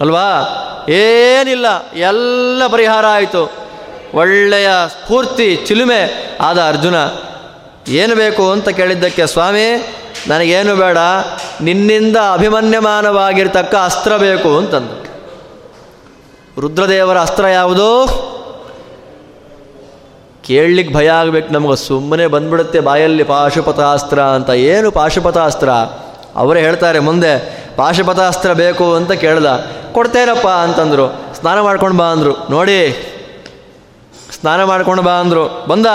ಅಲ್ವಾ? ಏನಿಲ್ಲ, ಎಲ್ಲ ಪರಿಹಾರ ಆಯಿತು. ಒಳ್ಳೆಯ ಸ್ಫೂರ್ತಿ, ಚಿಲುಮೆ ಆದ ಅರ್ಜುನ. ಏನು ಬೇಕು ಅಂತ ಕೇಳಿದ್ದಕ್ಕೆ, ಸ್ವಾಮಿ, ನನಗೇನು ಬೇಡ, ನಿನ್ನಿಂದ ಅಭಿಮನ್ಯಮಾನವಾಗಿರ್ತಕ್ಕ ಅಸ್ತ್ರ ಬೇಕು ಅಂತಂದು. ರುದ್ರದೇವರ ಅಸ್ತ್ರ ಯಾವುದು? ಕೇಳಲಿಕ್ಕೆ ಭಯ ಆಗಬೇಕು ನಮಗೆ, ಸುಮ್ಮನೆ ಬಂದ್ಬಿಡುತ್ತೆ ಬಾಯಲ್ಲಿ ಪಾಶುಪತಾಸ್ತ್ರ ಅಂತ. ಏನು ಪಾಶುಪತಾಸ್ತ್ರ? ಅವರೇ ಹೇಳ್ತಾರೆ ಮುಂದೆ, ಪಾಶುಪತಾಸ್ತ್ರ ಬೇಕು ಅಂತ ಕೇಳ್ದ. ಕೊಡ್ತೇನಪ್ಪ ಅಂತಂದರು. ಸ್ನಾನ ಮಾಡ್ಕೊಂಡು ಬಾ ಅಂದರು. ನೋಡಿ ಸ್ನಾನ ಮಾಡ್ಕೊಂಡು ಬಾ ಅಂದರು. ಬಂದ.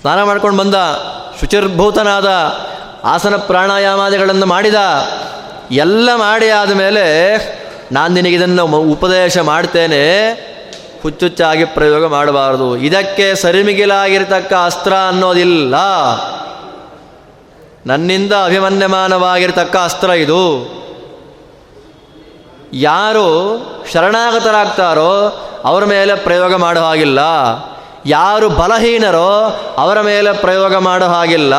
ಸ್ನಾನ ಮಾಡ್ಕೊಂಡು ಬಂದ. ಶುಚಿರ್ಭೂತನಾದ ಆಸನ ಪ್ರಾಣಾಯಾಮಾದಿಗಳನ್ನು ಮಾಡಿದ. ಎಲ್ಲ ಮಾಡಿ ಆದಮೇಲೆ ನಾನು ನಿನಗಿದನ್ನು ಉಪದೇಶ ಮಾಡ್ತೇನೆ. ಹುಚ್ಚುಚ್ಚಾಗಿ ಪ್ರಯೋಗ ಮಾಡಬಾರದು. ಇದಕ್ಕೆ ಸರಿಮಿಗಿಲಾಗಿರ್ತಕ್ಕ ಅಸ್ತ್ರ ಅನ್ನೋದಿಲ್ಲ. ನನ್ನಿಂದ ಅಭಿಮನ್ಯಮಾನವಾಗಿರ್ತಕ್ಕ ಅಸ್ತ್ರ ಇದು. ಯಾರು ಶರಣಾಗತರಾಗ್ತಾರೋ ಅವರ ಮೇಲೆ ಪ್ರಯೋಗ ಮಾಡೋ ಹಾಗಿಲ್ಲ. ಯಾರು ಬಲಹೀನರೋ ಅವರ ಮೇಲೆ ಪ್ರಯೋಗ ಮಾಡೋ ಹಾಗಿಲ್ಲ.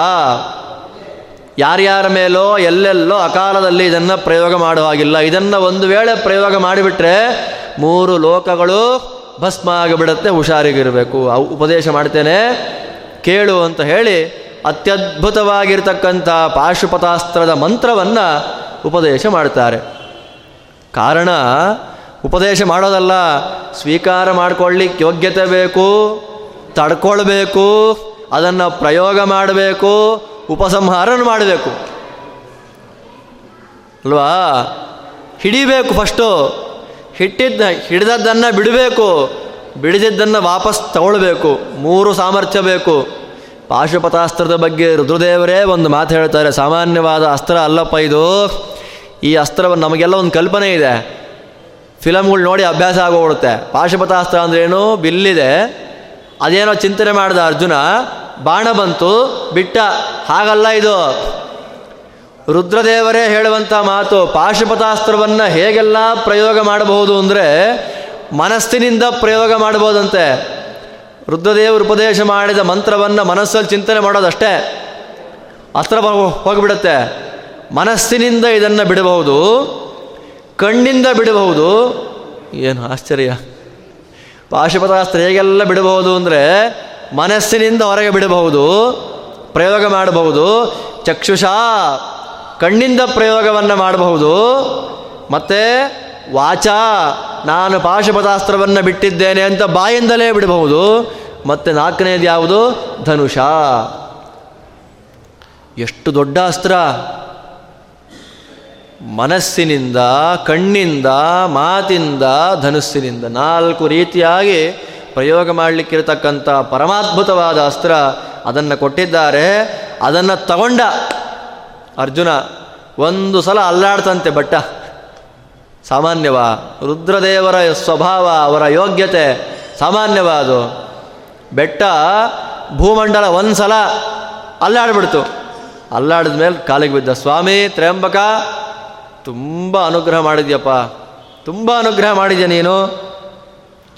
ಯಾರ್ಯಾರ ಮೇಲೋ ಎಲ್ಲೆಲ್ಲೋ ಅಕಾಲದಲ್ಲಿ ಇದನ್ನು ಪ್ರಯೋಗ ಮಾಡೋ ಹಾಗಿಲ್ಲ. ಇದನ್ನು ಒಂದು ವೇಳೆ ಪ್ರಯೋಗ ಮಾಡಿಬಿಟ್ರೆ ಮೂರು ಲೋಕಗಳು ಭಸ್ಮ ಆಗಿಬಿಡುತ್ತೆ, ಹುಷಾರಿಗಿರಬೇಕು. ಉಪದೇಶ ಮಾಡ್ತೇನೆ, ಕೇಳು ಅಂತ ಹೇಳಿ ಅತ್ಯದ್ಭುತವಾಗಿರ್ತಕ್ಕಂಥ ಪಾಶುಪತಾಸ್ತ್ರದ ಮಂತ್ರವನ್ನು ಉಪದೇಶ ಮಾಡ್ತಾರೆ. ಕಾರಣ ಉಪದೇಶ ಮಾಡೋದಲ್ಲ, ಸ್ವೀಕಾರ ಮಾಡ್ಕೊಳ್ಳಿಕ್ಕೆ ಯೋಗ್ಯತೆ ಬೇಕು, ತಡ್ಕೊಳ್ಬೇಕು, ಅದನ್ನು ಪ್ರಯೋಗ ಮಾಡಬೇಕು, ಉಪಸಂಹಾರನ ಮಾಡಬೇಕು. ಅಲ್ವಾ? ಹಿಡಿಬೇಕು ಫಸ್ಟು. ಹಿಟ್ಟಿದ್ದ ಹಿಡಿದದ್ದನ್ನು ಬಿಡಬೇಕು. ಬಿಡಿದಿದ್ದನ್ನು ವಾಪಸ್ ತಗೊಳ್ಬೇಕು. ಮೂರು ಸಾಮರ್ಥ್ಯ ಬೇಕು. ಪಾಶುಪತಾಸ್ತ್ರದ ಬಗ್ಗೆ ರುದ್ರದೇವರೇ ಒಂದು ಮಾತು ಹೇಳ್ತಾರೆ. ಸಾಮಾನ್ಯವಾದ ಅಸ್ತ್ರ ಅಲ್ಲಪ್ಪ ಇದು. ಈ ಅಸ್ತ್ರವನ್ನು ನಮಗೆಲ್ಲ ಒಂದು ಕಲ್ಪನೆ ಇದೆ. ಫಿಲಮ್ಗಳು ನೋಡಿ ಅಭ್ಯಾಸ ಆಗೋಗ್ಬಿಡುತ್ತೆ. ಪಾಶುಪತಾಸ್ತ್ರ ಅಂದ್ರೇನು ಬಿಲ್ಲಿದೆ. ಅದೇನೋ ಚಿಂತನೆ ಮಾಡಿದ ಅರ್ಜುನ, ಬಾಣ ಬಂತು, ಬಿಟ್ಟ, ಹಾಗಲ್ಲ ಇದು. ರುದ್ರದೇವರೇ ಹೇಳುವಂಥ ಮಾತು, ಪಾಶುಪತಾಸ್ತ್ರವನ್ನು ಹೇಗೆಲ್ಲ ಪ್ರಯೋಗ ಮಾಡಬಹುದು ಅಂದರೆ ಮನಸ್ಸಿನಿಂದ ಪ್ರಯೋಗ ಮಾಡಬಹುದಂತೆ. ರುದ್ರದೇವರು ಉಪದೇಶ ಮಾಡಿದ ಮಂತ್ರವನ್ನು ಮನಸ್ಸಲ್ಲಿ ಚಿಂತನೆ ಮಾಡೋದಷ್ಟೇ. ಅಸ್ತ್ರ ಹೋಗಿಬಿಡುತ್ತೆ. ಮನಸ್ಸಿನಿಂದ ಇದನ್ನು ಬಿಡಬಹುದು. ಕಣ್ಣಿಂದ ಬಿಡಬಹುದು. ಏನು ಆಶ್ಚರ್ಯ. ಪಾಶುಪತಾಸ್ತ್ರ ಹೇಗೆಲ್ಲ ಬಿಡಬಹುದು ಅಂದರೆ ಮನಸ್ಸಿನಿಂದ ಹೊರಗೆ ಬಿಡಬಹುದು, ಪ್ರಯೋಗ ಮಾಡಬಹುದು, ಚಕ್ಷುಷಾ ಕಣ್ಣಿಂದ ಪ್ರಯೋಗವನ್ನು ಮಾಡಬಹುದು, ಮತ್ತು ವಾಚ ನಾನು ಪಾಶುಪತಾಸ್ತ್ರವನ್ನು ಬಿಟ್ಟಿದ್ದೇನೆ ಅಂತ ಬಾಯಿಂದಲೇ ಬಿಡಬಹುದು, ಮತ್ತು ನಾಲ್ಕನೇದು ಯಾವುದು? ಧನುಷ. ಎಷ್ಟು ದೊಡ್ಡ ಅಸ್ತ್ರ. ಮನಸ್ಸಿನಿಂದ, ಕಣ್ಣಿಂದ, ಮಾತಿಂದ, ಧನುಸ್ಸಿನಿಂದ ನಾಲ್ಕು ರೀತಿಯಾಗಿ ಪ್ರಯೋಗ ಮಾಡಲಿಕ್ಕಿರತಕ್ಕಂಥ ಪರಮಾದ್ಭುತವಾದ ಅಸ್ತ್ರ ಅದನ್ನು ಕೊಟ್ಟಿದ್ದಾರೆ. ಅದನ್ನು ತಗೊಂಡ ಅರ್ಜುನ ಒಂದು ಸಲ ಅಲ್ಲಾಡ್ತಂತೆ ಬಟ್ಟ ಸಾಮಾನ್ಯವ ರುದ್ರದೇವರ ಸ್ವಭಾವ, ಅವರ ಯೋಗ್ಯತೆ ಸಾಮಾನ್ಯವ ಅದು. ಬೆಟ್ಟ ಭೂಮಂಡಲ ಒಂದು ಸಲ ಅಲ್ಲಾಡ್ಬಿಡ್ತು. ಅಲ್ಲಾಡಿದ ಮೇಲೆ ಕಾಲಿಗೆ ಬಿದ್ದ, ಸ್ವಾಮಿ, ತ್ರ್ಯಂಬಕ ತುಂಬ ಅನುಗ್ರಹ ಮಾಡಿದ್ಯಪ್ಪ. ತುಂಬ ಅನುಗ್ರಹ ಮಾಡಿದೆ ನೀನು.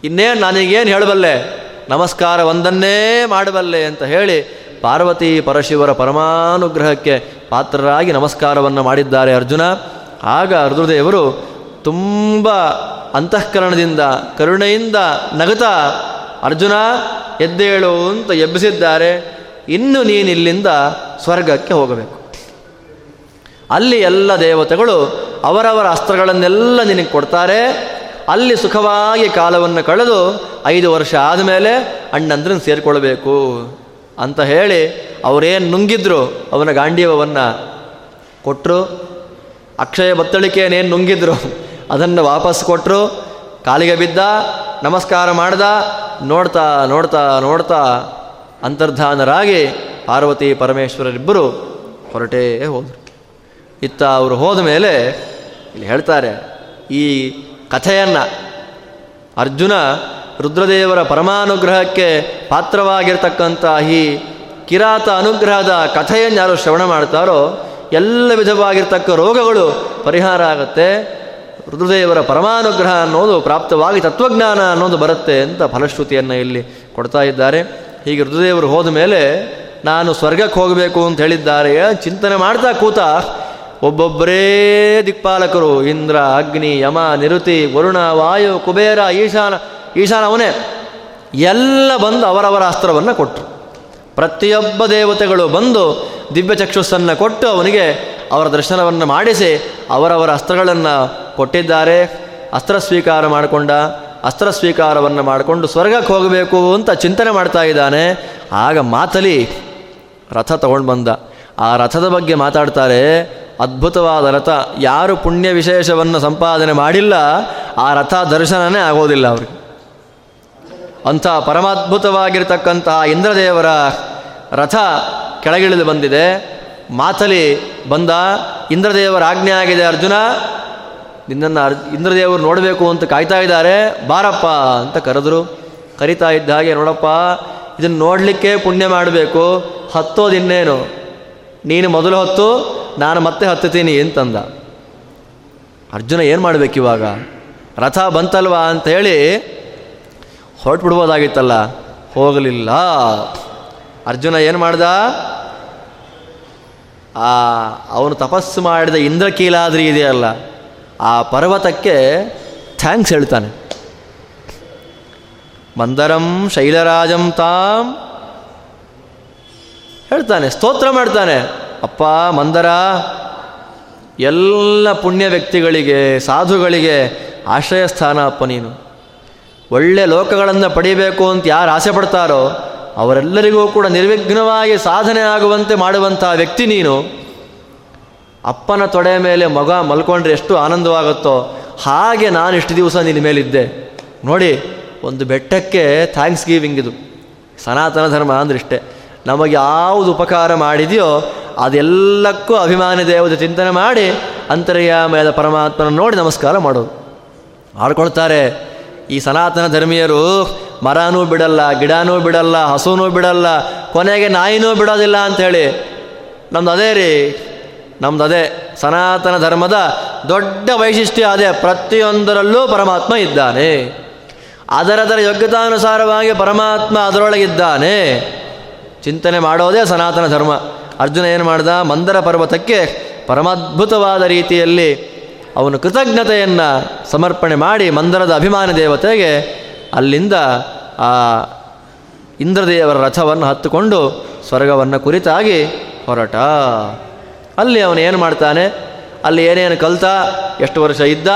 ಇನ್ನೇನು ನನಗೇನು ಹೇಳಬಲ್ಲೆ? ನಮಸ್ಕಾರ ಒಂದನ್ನೇ ಮಾಡಬಲ್ಲೆ ಅಂತ ಹೇಳಿ ಪಾರ್ವತಿ ಪರಶಿವರ ಪರಮಾನುಗ್ರಹಕ್ಕೆ ಪಾತ್ರರಾಗಿ ನಮಸ್ಕಾರವನ್ನು ಮಾಡಿದ್ದಾರೆ ಅರ್ಜುನ. ಆಗ ಅರ್ಧದೇವರು ತುಂಬ ಅಂತಃಕರಣದಿಂದ, ಕರುಣೆಯಿಂದ ನಗತ ಅರ್ಜುನ, ಎದ್ದೇಳು ಅಂತ ಎಬ್ಬಿಸಿದ್ದಾರೆ. ಇನ್ನು ನೀನಿಲ್ಲಿಂದ ಸ್ವರ್ಗಕ್ಕೆ ಹೋಗಬೇಕು. ಅಲ್ಲಿ ಎಲ್ಲ ದೇವತೆಗಳು ಅವರವರ ಅಸ್ತ್ರಗಳನ್ನೆಲ್ಲ ನಿನಗೆ ಕೊಡ್ತಾರೆ. ಅಲ್ಲಿ ಸುಖವಾಗಿ ಕಾಲವನ್ನು ಕಳೆದು ಐದು ವರ್ಷ ಆದಮೇಲೆ ಅಣ್ಣಂದ್ರನ್ನ ಸೇರಿಕೊಳ್ಬೇಕು ಅಂತ ಹೇಳಿ ಅವರೇನು ನುಂಗಿದ್ರು ಅವನ ಗಾಂಡೀವವನ್ನು ಕೊಟ್ಟರು ಅಕ್ಷಯ ಬತ್ತಳಿಕೆಯನ್ನೇನು ನುಂಗಿದ್ರು ಅದನ್ನು ವಾಪಸ್ ಕೊಟ್ಟರು ಕಾಲಿಗೆ ಬಿದ್ದ, ನಮಸ್ಕಾರ ಮಾಡ್ದ, ನೋಡ್ತಾ ನೋಡ್ತಾ ನೋಡ್ತಾ ಅಂತರ್ಧಾನರಾಗಿ ಪಾರ್ವತಿ ಪರಮೇಶ್ವರರಿಬ್ಬರು ಹೊರಟೇ ಹೋದರು. ಇತ್ತ ಅವರು ಹೋದ ಮೇಲೆ ಇಲ್ಲಿ ಹೇಳ್ತಾರೆ, ಈ ಕಥೆಯನ್ನು ಅರ್ಜುನ ರುದ್ರದೇವರ ಪರಮಾನುಗ್ರಹಕ್ಕೆ ಪಾತ್ರವಾಗಿರ್ತಕ್ಕಂಥ ಈ ಕಿರಾತ ಅನುಗ್ರಹದ ಕಥೆಯನ್ನು ಯಾರು ಶ್ರವಣ ಮಾಡ್ತಾರೋ, ಎಲ್ಲ ವಿಧವಾಗಿರ್ತಕ್ಕ ರೋಗಗಳು ಪರಿಹಾರ ಆಗುತ್ತೆ, ರುದ್ರದೇವರ ಪರಮಾನುಗ್ರಹ ಅನ್ನೋದು ಪ್ರಾಪ್ತವಾಗಿ ತತ್ವಜ್ಞಾನ ಅನ್ನೋದು ಬರುತ್ತೆ ಅಂತ ಫಲಶ್ರುತಿಯನ್ನು ಇಲ್ಲಿ ಕೊಡ್ತಾ ಇದ್ದಾರೆ. ಹೀಗೆ ರುದ್ರದೇವರು ಹೋದ ಮೇಲೆ, ನಾನು ಸ್ವರ್ಗಕ್ಕೆ ಹೋಗಬೇಕು ಅಂತ ಹೇಳಿದ್ದಾರೆ, ಚಿಂತನೆ ಮಾಡ್ತಾ ಕೂತ ಒಬ್ಬೊಬ್ಬರೇ ದಿಕ್ಪಾಲಕರು ಇಂದ್ರ, ಅಗ್ನಿ, ಯಮ, ನಿರುತಿ, ವರುಣ, ವಾಯು, ಕುಬೇರ, ಈಶಾನ ಈಶಾನ ಅವನೇ ಎಲ್ಲ ಬಂದು ಅವರವರ ಅಸ್ತ್ರವನ್ನು ಕೊಟ್ಟರು ಪ್ರತಿಯೊಬ್ಬ ದೇವತೆಗಳು ಬಂದು ದಿವ್ಯ ಚಕ್ಷುಸ್ಸನ್ನು ಕೊಟ್ಟು ಅವನಿಗೆ ಅವರ ದರ್ಶನವನ್ನು ಮಾಡಿಸಿ ಅವರವರ ಅಸ್ತ್ರಗಳನ್ನು ಕೊಟ್ಟಿದ್ದಾರೆ. ಅಸ್ತ್ರ ಸ್ವೀಕಾರ ಮಾಡಿಕೊಂಡ, ಅಸ್ತ್ರ ಸ್ವೀಕಾರವನ್ನು ಮಾಡಿಕೊಂಡು ಸ್ವರ್ಗಕ್ಕೆ ಹೋಗಬೇಕು ಅಂತ ಚಿಂತನೆ ಮಾಡ್ತಾ ಇದ್ದಾನೆ. ಆಗ ಮಾತಲಿ ರಥ ತಗೊಂಡು ಬಂದ. ಆ ರಥದ ಬಗ್ಗೆ ಮಾತಾಡ್ತಾರೆ ಅದ್ಭುತವಾದ ರಥ. ಯಾರು ಪುಣ್ಯ ವಿಶೇಷವನ್ನು ಸಂಪಾದನೆ ಮಾಡಿಲ್ಲ, ಆ ರಥ ದರ್ಶನನೇ ಆಗೋದಿಲ್ಲ ಅವ್ರಿಗೆ. ಅಂಥ ಪರಮಾದ್ಭುತವಾಗಿರ್ತಕ್ಕಂತಹ ಇಂದ್ರದೇವರ ರಥ ಕೆಳಗಿಳಿದು ಬಂದಿದೆ. ಮಾತಲಿ ಬಂದ, ಇಂದ್ರದೇವರ ಆಜ್ಞೆ ಆಗಿದೆ ಅರ್ಜುನ, ನಿನ್ನನ್ನು ಅರ್, ಇಂದ್ರದೇವರು ನೋಡಬೇಕು ಅಂತ ಕಾಯ್ತಾ ಇದ್ದಾರೆ, ಬಾರಪ್ಪ ಅಂತ ಕರೆದ್ರು. ಕರಿತಾ ಇದ್ದ ಹಾಗೆ, ನೋಡಪ್ಪ, ಇದನ್ನು ನೋಡಲಿಕ್ಕೆ ಪುಣ್ಯ ಮಾಡಬೇಕು ಹತ್ತೋದಿನ್ನೇನು ನೀನು ಮೊದಲು ಹೊತ್ತು, ನಾನು ಮತ್ತೆ ಹತ್ತುತ್ತೀನಿ ಅಂತಂದ. ಅರ್ಜುನ ಏನು ಮಾಡಬೇಕು ಇವಾಗ? ರಥ ಬಂತಲ್ವಾ ಅಂತ ಹೇಳಿ ಹೊರಟ್ಬಿಡ್ಬೋದಾಗಿತ್ತಲ್ಲ? ಹೋಗಲಿಲ್ಲ. ಅರ್ಜುನ ಏನು ಮಾಡ್ದ? ಆ, ಅವನು ತಪಸ್ಸು ಮಾಡಿದ ಇಂದ್ರಕೀಲಾದ್ರಿ ಇದೆಯಲ್ಲ, ಆ ಪರ್ವತಕ್ಕೆ ಥ್ಯಾಂಕ್ಸ್ ಹೇಳ್ತಾನೆ. ಮಂದರಂ ಶೈಲರಾಜಂ ತಾಂ ಹೇಳ್ತಾನೆ, ಸ್ತೋತ್ರ ಮಾಡ್ತಾನೆ. ಅಪ್ಪ, ಮಂದರ, ಎಲ್ಲ ಪುಣ್ಯ ವ್ಯಕ್ತಿಗಳಿಗೆ, ಸಾಧುಗಳಿಗೆ ಆಶ್ರಯ ಸ್ಥಾನ ಅಪ್ಪ ನೀನು. ಒಳ್ಳೆ ಲೋಕಗಳನ್ನು ಪಡಿಬೇಕು ಅಂತ ಯಾರು ಆಸೆ ಪಡ್ತಾರೋ, ಅವರೆಲ್ಲರಿಗೂ ಕೂಡ ನಿರ್ವಿಘ್ನವಾಗಿ ಸಾಧನೆ ಆಗುವಂತೆ ಮಾಡುವಂಥ ವ್ಯಕ್ತಿ ನೀನು. ಅಪ್ಪನ ತೊಡೆ ಮೇಲೆ ಮಗ ಮಲ್ಕೊಂಡ್ರೆ ಎಷ್ಟು ಆನಂದವಾಗುತ್ತೋ, ಹಾಗೆ ನಾನು ಇಷ್ಟು ದಿವಸ ನಿನ್ನ ಮೇಲಿದ್ದೆ. ನೋಡಿ, ಒಂದು ಬೆಟ್ಟಕ್ಕೆ ಥ್ಯಾಂಕ್ಸ್ ಗಿವಿಂಗ್ ಇದು. ಸನಾತನ ಧರ್ಮ ಅಂದ್ರೆ ಇಷ್ಟೇ. ನಮಗೆ ಯಾವುದು ಉಪಕಾರ ಮಾಡಿದೆಯೋ ಅದೆಲ್ಲಕ್ಕೂ ಅಭಿಮಾನಿ ದೇವದ ಚಿಂತನೆ ಮಾಡಿ ಅಂತರ್ಯಾಮಯದ ಪರಮಾತ್ಮನ ನೋಡಿ ನಮಸ್ಕಾರ ಮಾಡೋದು. ಮಾಡ್ಕೊಳ್ತಾರೆ ಈ ಸನಾತನ ಧರ್ಮೀಯರು ಮರನೂ ಬಿಡಲ್ಲ, ಗಿಡನೂ ಬಿಡಲ್ಲ, ಹಸುನೂ ಬಿಡಲ್ಲ, ಕೊನೆಗೆ ನಾಯಿನೂ ಬಿಡೋದಿಲ್ಲ ಅಂಥೇಳಿ. ನಮ್ದು ಅದೇ ರೀ. ನಮ್ದು ಅದೇ. ಸನಾತನ ಧರ್ಮದ ದೊಡ್ಡ ವೈಶಿಷ್ಟ್ಯ ಅದೇ. ಪ್ರತಿಯೊಂದರಲ್ಲೂ ಪರಮಾತ್ಮ ಇದ್ದಾನೆ. ಅದರದರ ಯೋಗ್ಯತಾನುಸಾರವಾಗಿ ಪರಮಾತ್ಮ ಅದರೊಳಗಿದ್ದಾನೆ. ಚಿಂತನೆ ಮಾಡೋದೇ ಸನಾತನ ಧರ್ಮ. ಅರ್ಜುನ ಏನು ಮಾಡ್ದ? ಮಂದರ ಪರ್ವತಕ್ಕೆ ಪರಮದ್ಭುತವಾದ ರೀತಿಯಲ್ಲಿ ಅವನು ಕೃತಜ್ಞತೆಯನ್ನು ಸಮರ್ಪಣೆ ಮಾಡಿ ಮಂದರದ ಅಭಿಮಾನ ದೇವತೆಗೆ ಅಲ್ಲಿಂದ ಆ ಇಂದ್ರದೇವರ ರಥವನ್ನು ಹತ್ತುಕೊಂಡು ಸ್ವರ್ಗವನ್ನು ಕುರಿತಾಗಿ ಹೊರಟ. ಅಲ್ಲಿ ಅವನು ಏನು ಮಾಡ್ತಾನೆ? ಅಲ್ಲಿ ಏನೇನು ಕಲ್ತ? ಎಷ್ಟು ವರ್ಷ ಇದ್ದ?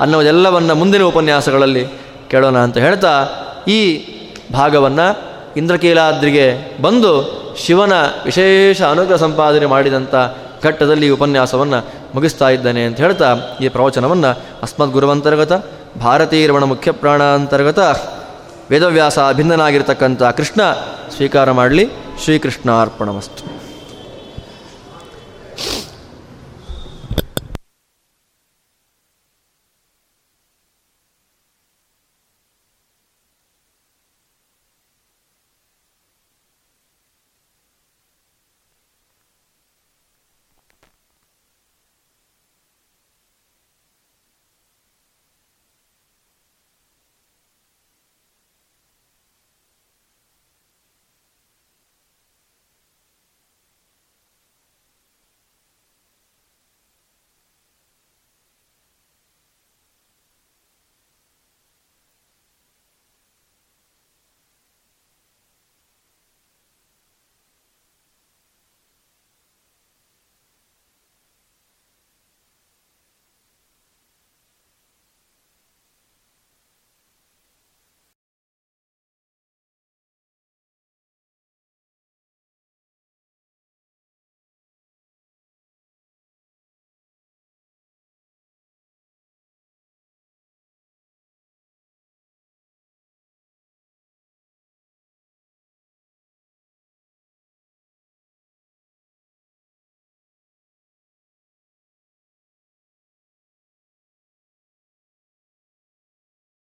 ಅನ್ನೋದೆಲ್ಲವನ್ನು ಮುಂದಿನ ಉಪನ್ಯಾಸಗಳಲ್ಲಿ ಕೇಳೋಣ ಅಂತ ಹೇಳ್ತಾ ಈ ಭಾಗವನ್ನು ಇಂದ್ರಕೀಲಾದ್ರಿಗೆ ಬಂದು ಶಿವನ ವಿಶೇಷ ಅನುಗ್ರಹ ಸಂಪಾದನೆ ಮಾಡಿದಂಥ ಘಟ್ಟದಲ್ಲಿ ಉಪನ್ಯಾಸವನ್ನು ಮುಗಿಸ್ತಾ ಇದ್ದಾನೆ ಅಂತ ಹೇಳ್ತಾ ಈ ಪ್ರವಚನವನ್ನು ಅಸ್ಮದ್ ಗುರುವಂತರ್ಗತ ಭಾರತೀರಮಣ ಮುಖ್ಯ ಪ್ರಾಣಾಂತರ್ಗತ, ವೇದವ್ಯಾಸ ಅಭಿನ್ನನಾಗಿರ್ತಕ್ಕಂಥ ಕೃಷ್ಣ ಸ್ವೀಕಾರ ಮಾಡಲಿ. ಶ್ರೀಕೃಷ್ಣ ಅರ್ಪಣಮಸ್ತು